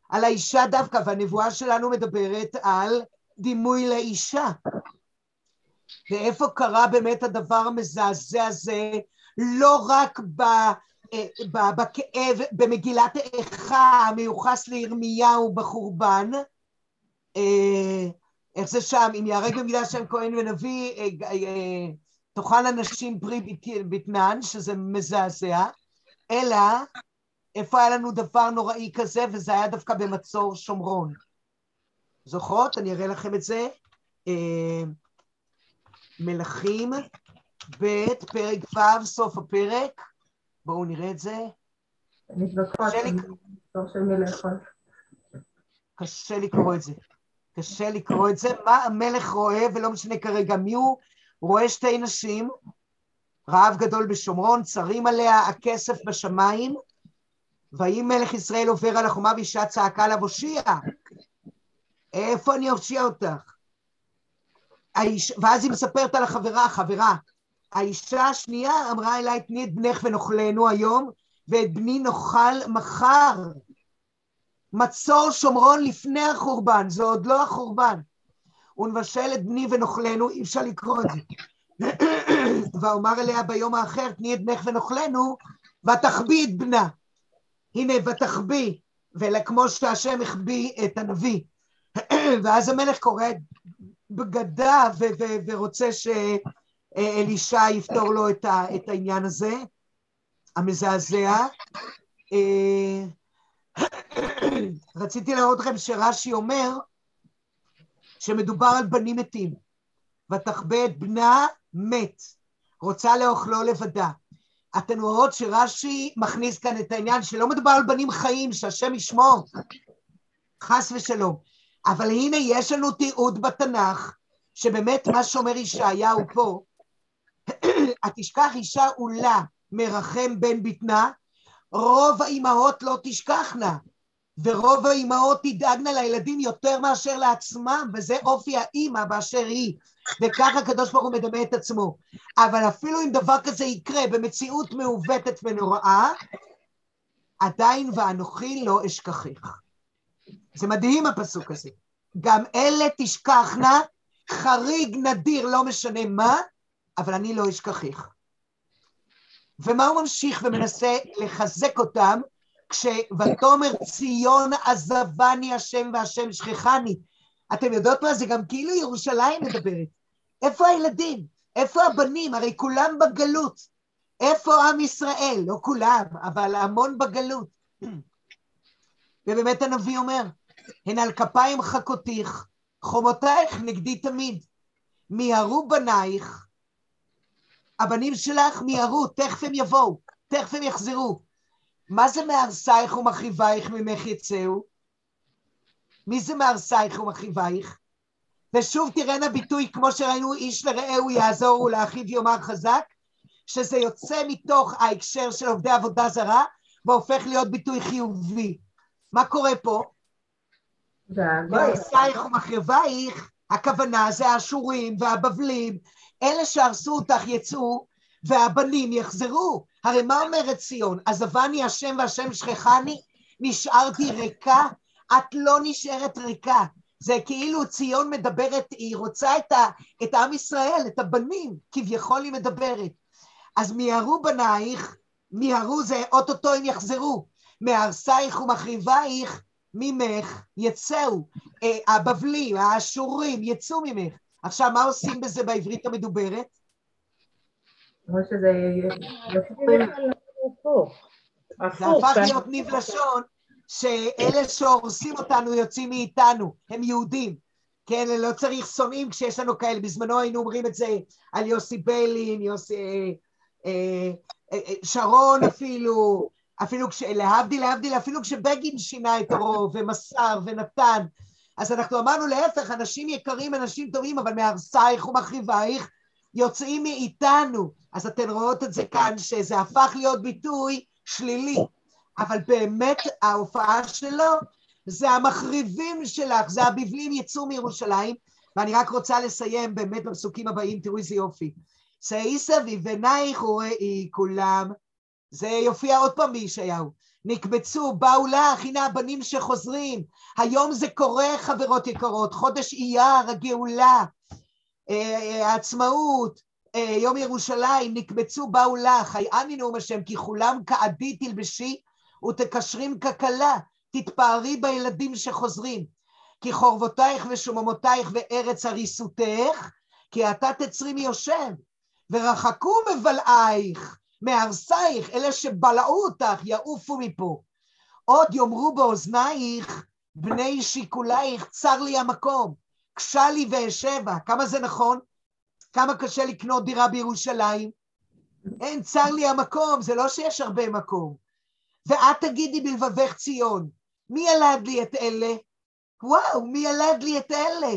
על האישה דווקא, והנבואה שלנו מדברת על דימוי לאישה. ואיפה קרה באמת הדבר המזעזע הזה, לא רק ב, אה, בכאב, במגילת איכה המיוחס לירמיהו בחורבן, אה, איך זה שם, אם יהרג במגילת שם כהן ונביא, אה, תאכל אנשים פרי בטנן, שזה מזעזע, אלא איפה היה לנו דבר נוראי כזה, וזה היה דווקא במצור שומרון. זוכרות? אני אראה לכם את זה. אה, מלכים, ב', פרק ו', סוף הפרק. בואו נראה את זה. קשה לקרוא את זה. קשה לקרוא את זה. מה המלך רואה, ולא משנה כרגע מי הוא, הוא רואה שתי נשים, רעב גדול בשומרון, צרים עליה, הכסף בשמיים, ויהי מלך ישראל עובר על החומה ואישה צעקה לה, הושיע, איפה אני אושיע אותך? האיש... ואז היא מספרת על החברה, חברה, האישה השנייה אמרה אליי, תני את בנך ונאכלנו היום, ואת בני נאכל מחר. מצור שומרון לפני החורבן, זה עוד לא החורבן. ונבשל את בני ונאכלנו, אי אפשר לקרוא את זה. ואומר אליה ביום האחר, תני את בנך ונאכלנו, ותחביא את בנה. הנה ותחביא, וכמו שהשם החביא את הנביא. ואז המלך קורא בגדה ו- ו- ורוצה שאלישע יפתור לו את, ה- את העניין הזה, המזעזע. אה, רציתי להראות לכם שרש"י אומר שמדובר על בנים מתים. ותחבא את בנה מת, רוצה לאוכלו לבדה. אתן רואות שרש"י מכניס כאן את העניין שלא מדובר על בנים חיים, שהשם ישמור, חס ושלום. אבל הנה יש לנו תיעוד בתנ"ך, שבאמת מה שאומר ישעיהו פה, התשכח אישה עולה מרחם בן בטנה, רוב האימהות לא תשכחנה, ורוב האימהות תדאגנה לילדים יותר מאשר לעצמם, וזה אופי האימא באשר היא. וככה הקדוש ברוך הוא מדמה את עצמו. אבל אפילו אם דבר כזה יקרה במציאות מעוותת ונוראה, עדיין ואנוכי לא אשכחך. זה מדהים הפסוק הזה. גם אלה תשכחנה, חריג נדיר, לא משנה מה, אבל אני לא אשכחך. ומה הוא ממשיך ומנסה לחזק אותם? כש"ותאמר ציון עזבני השם והשם שכחני". אתם יודעות מה? זה גם כאילו ירושלים מדברת. איפה הילדים? איפה הבנים? הרי כולם בגלות. איפה עם ישראל? לא כולם, אבל המון בגלות. ובאמת הנביא אומר, הן על כפיים חכותיך, חומותייך נגדי תמיד. מיהרו בנייך, הבנים שלך מיהרו, תכף הם יבואו, תכף הם יחזרו. מה זה מהרסייך ומחריבייך ממך יצאו? מי זה מהרסייך ומחריבייך? ושוב תראינה ביטוי, כמו שראינו, איש לרעהו יעזור ולאחיו יאמר חזק, שזה יוצא מתוך ההקשר של עובדי עבודה זרה, והופך להיות ביטוי חיובי. מה קורה פה? מהרסייך ומחריבייך, הכוונה זה האשורים והבבלים, אלה שהרסו אותך יצאו, והבנים יחזרו. הרי מה אומרת ציון? עזבני השם והשם שכחני, נשארתי ריקה, את לא נשארת ריקה. זה כאילו ציון מדברת, היא רוצה את, ה, את עם ישראל, את הבנים, כביכול היא מדברת. אז מיהרו בנייך, מיהרו זה אוטוטו הם יחזרו, מהרסייך ומחריבייך ממך יצאו, אה, הבבלים, האשורים יצאו ממך. עכשיו, מה עושים בזה בעברית המדוברת? כמו שזה... זה הפך להיות ניב לשון, שאלה שהורסים אותנו יוצאים מאיתנו, הם יהודים. כן, לא צריך שונאים כשיש לנו כאלה, בזמנו היינו אומרים את זה על יוסי ביילין, יוסי... אה, אה, אה, שרון אפילו, אפילו כש... להבדיל, להבדיל, אפילו כשבגין שינה את אורו, ומסר, ונתן, אז אנחנו אמרנו להפך, אנשים יקרים, אנשים טובים, אבל מהרסייך ומחריבייך יוצאים מאיתנו. אז אתן רואות את זה כאן, שזה הפך להיות ביטוי שלילי. אבל באמת ההופעה שלו זה המחריבים שלך, זה הבבלים יצאו מירושלים, ואני רק רוצה לסיים באמת בפסוקים הבאים, תראו איזה יופי. שאי סביב עינייך וראי כולם, זה יופיע עוד פעם בישעיהו. נקבצו, באו לך, הנה הבנים שחוזרים. היום זה קורה, חברות יקרות, חודש אייר, הגאולה, העצמאות, אה, יום ירושלים, נקבצו, באו לך, היעני נאום השם, כי כולם כעדי תלבשי ותקשרים ככלה, תתפארי בילדים שחוזרים. כי חורבותייך ושוממותייך וארץ הריסותך, כי אתה תצרי מיושב, ורחקו מבלעייך, מהרסייך, אלה שבלעו אותך, יעופו מפה. עוד יאמרו באוזנייך, בני שיקולייך, צר לי המקום, קשה לי ואשבה. כמה זה נכון? כמה קשה לקנות דירה בירושלים? אין, צר לי המקום, זה לא שיש הרבה מקום. ואת תגידי בלבבך ציון, מי ילד לי את אלה? וואו, מי ילד לי את אלה?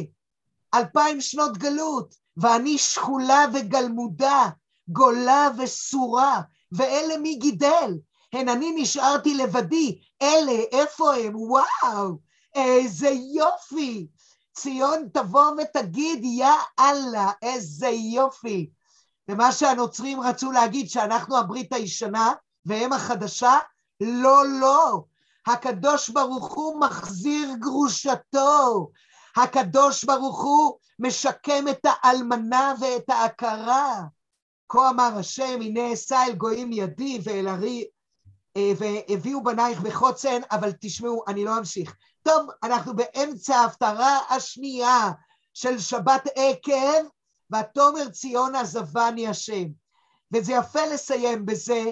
אלפיים שנות גלות, ואני שכולה וגלמודה, גולה וסורה, ואלה מי גידל? הן אני נשארתי לבדי, אלה, איפה הם? וואו, איזה יופי! ציון תבוא ותגיד, יא אללה, איזה יופי. ומה שהנוצרים רצו להגיד, שאנחנו הברית הישנה והם החדשה, לא, לא. הקדוש ברוך הוא מחזיר גרושתו. הקדוש ברוך הוא משקם את האלמנה ואת ההכרה. כה אמר השם, הנה אשא אל גויים ידי ואל ארי, והביאו בנייך בחוצן, אבל תשמעו, אני לא אמשיך. טוב, אנחנו באמצע ההפטרה השנייה של שבת עקב, ותאמר ציון עזבני השם. וזה יפה לסיים בזה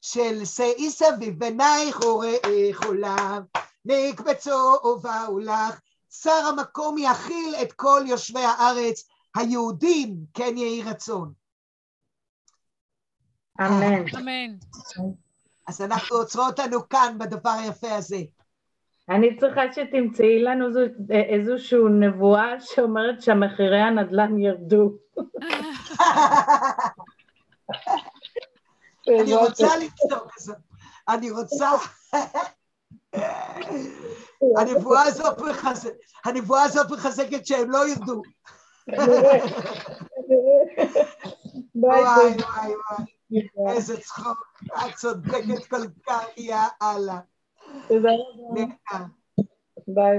של שאי סביב בנייך וראי חולב, נקבצו ובאו לך, שר המקום יכיל את כל יושבי הארץ, היהודים כן יהי רצון. אמן. אמן. אז אנחנו עוצרות אותנו כאן בדבר היפה הזה. אני צריכה שתמצאי לנו איזושהי נבואה שאומרת שהמחירי הנדל"ן ירדו. אני רוצה לצעוק את זה. אני רוצה... הנבואה הזאת מחזקת, שהם לא ירדו. וואי וואי, איזה צחוק, את צודקת כל כך, יא אללה. תודה רבה. ביי ביי.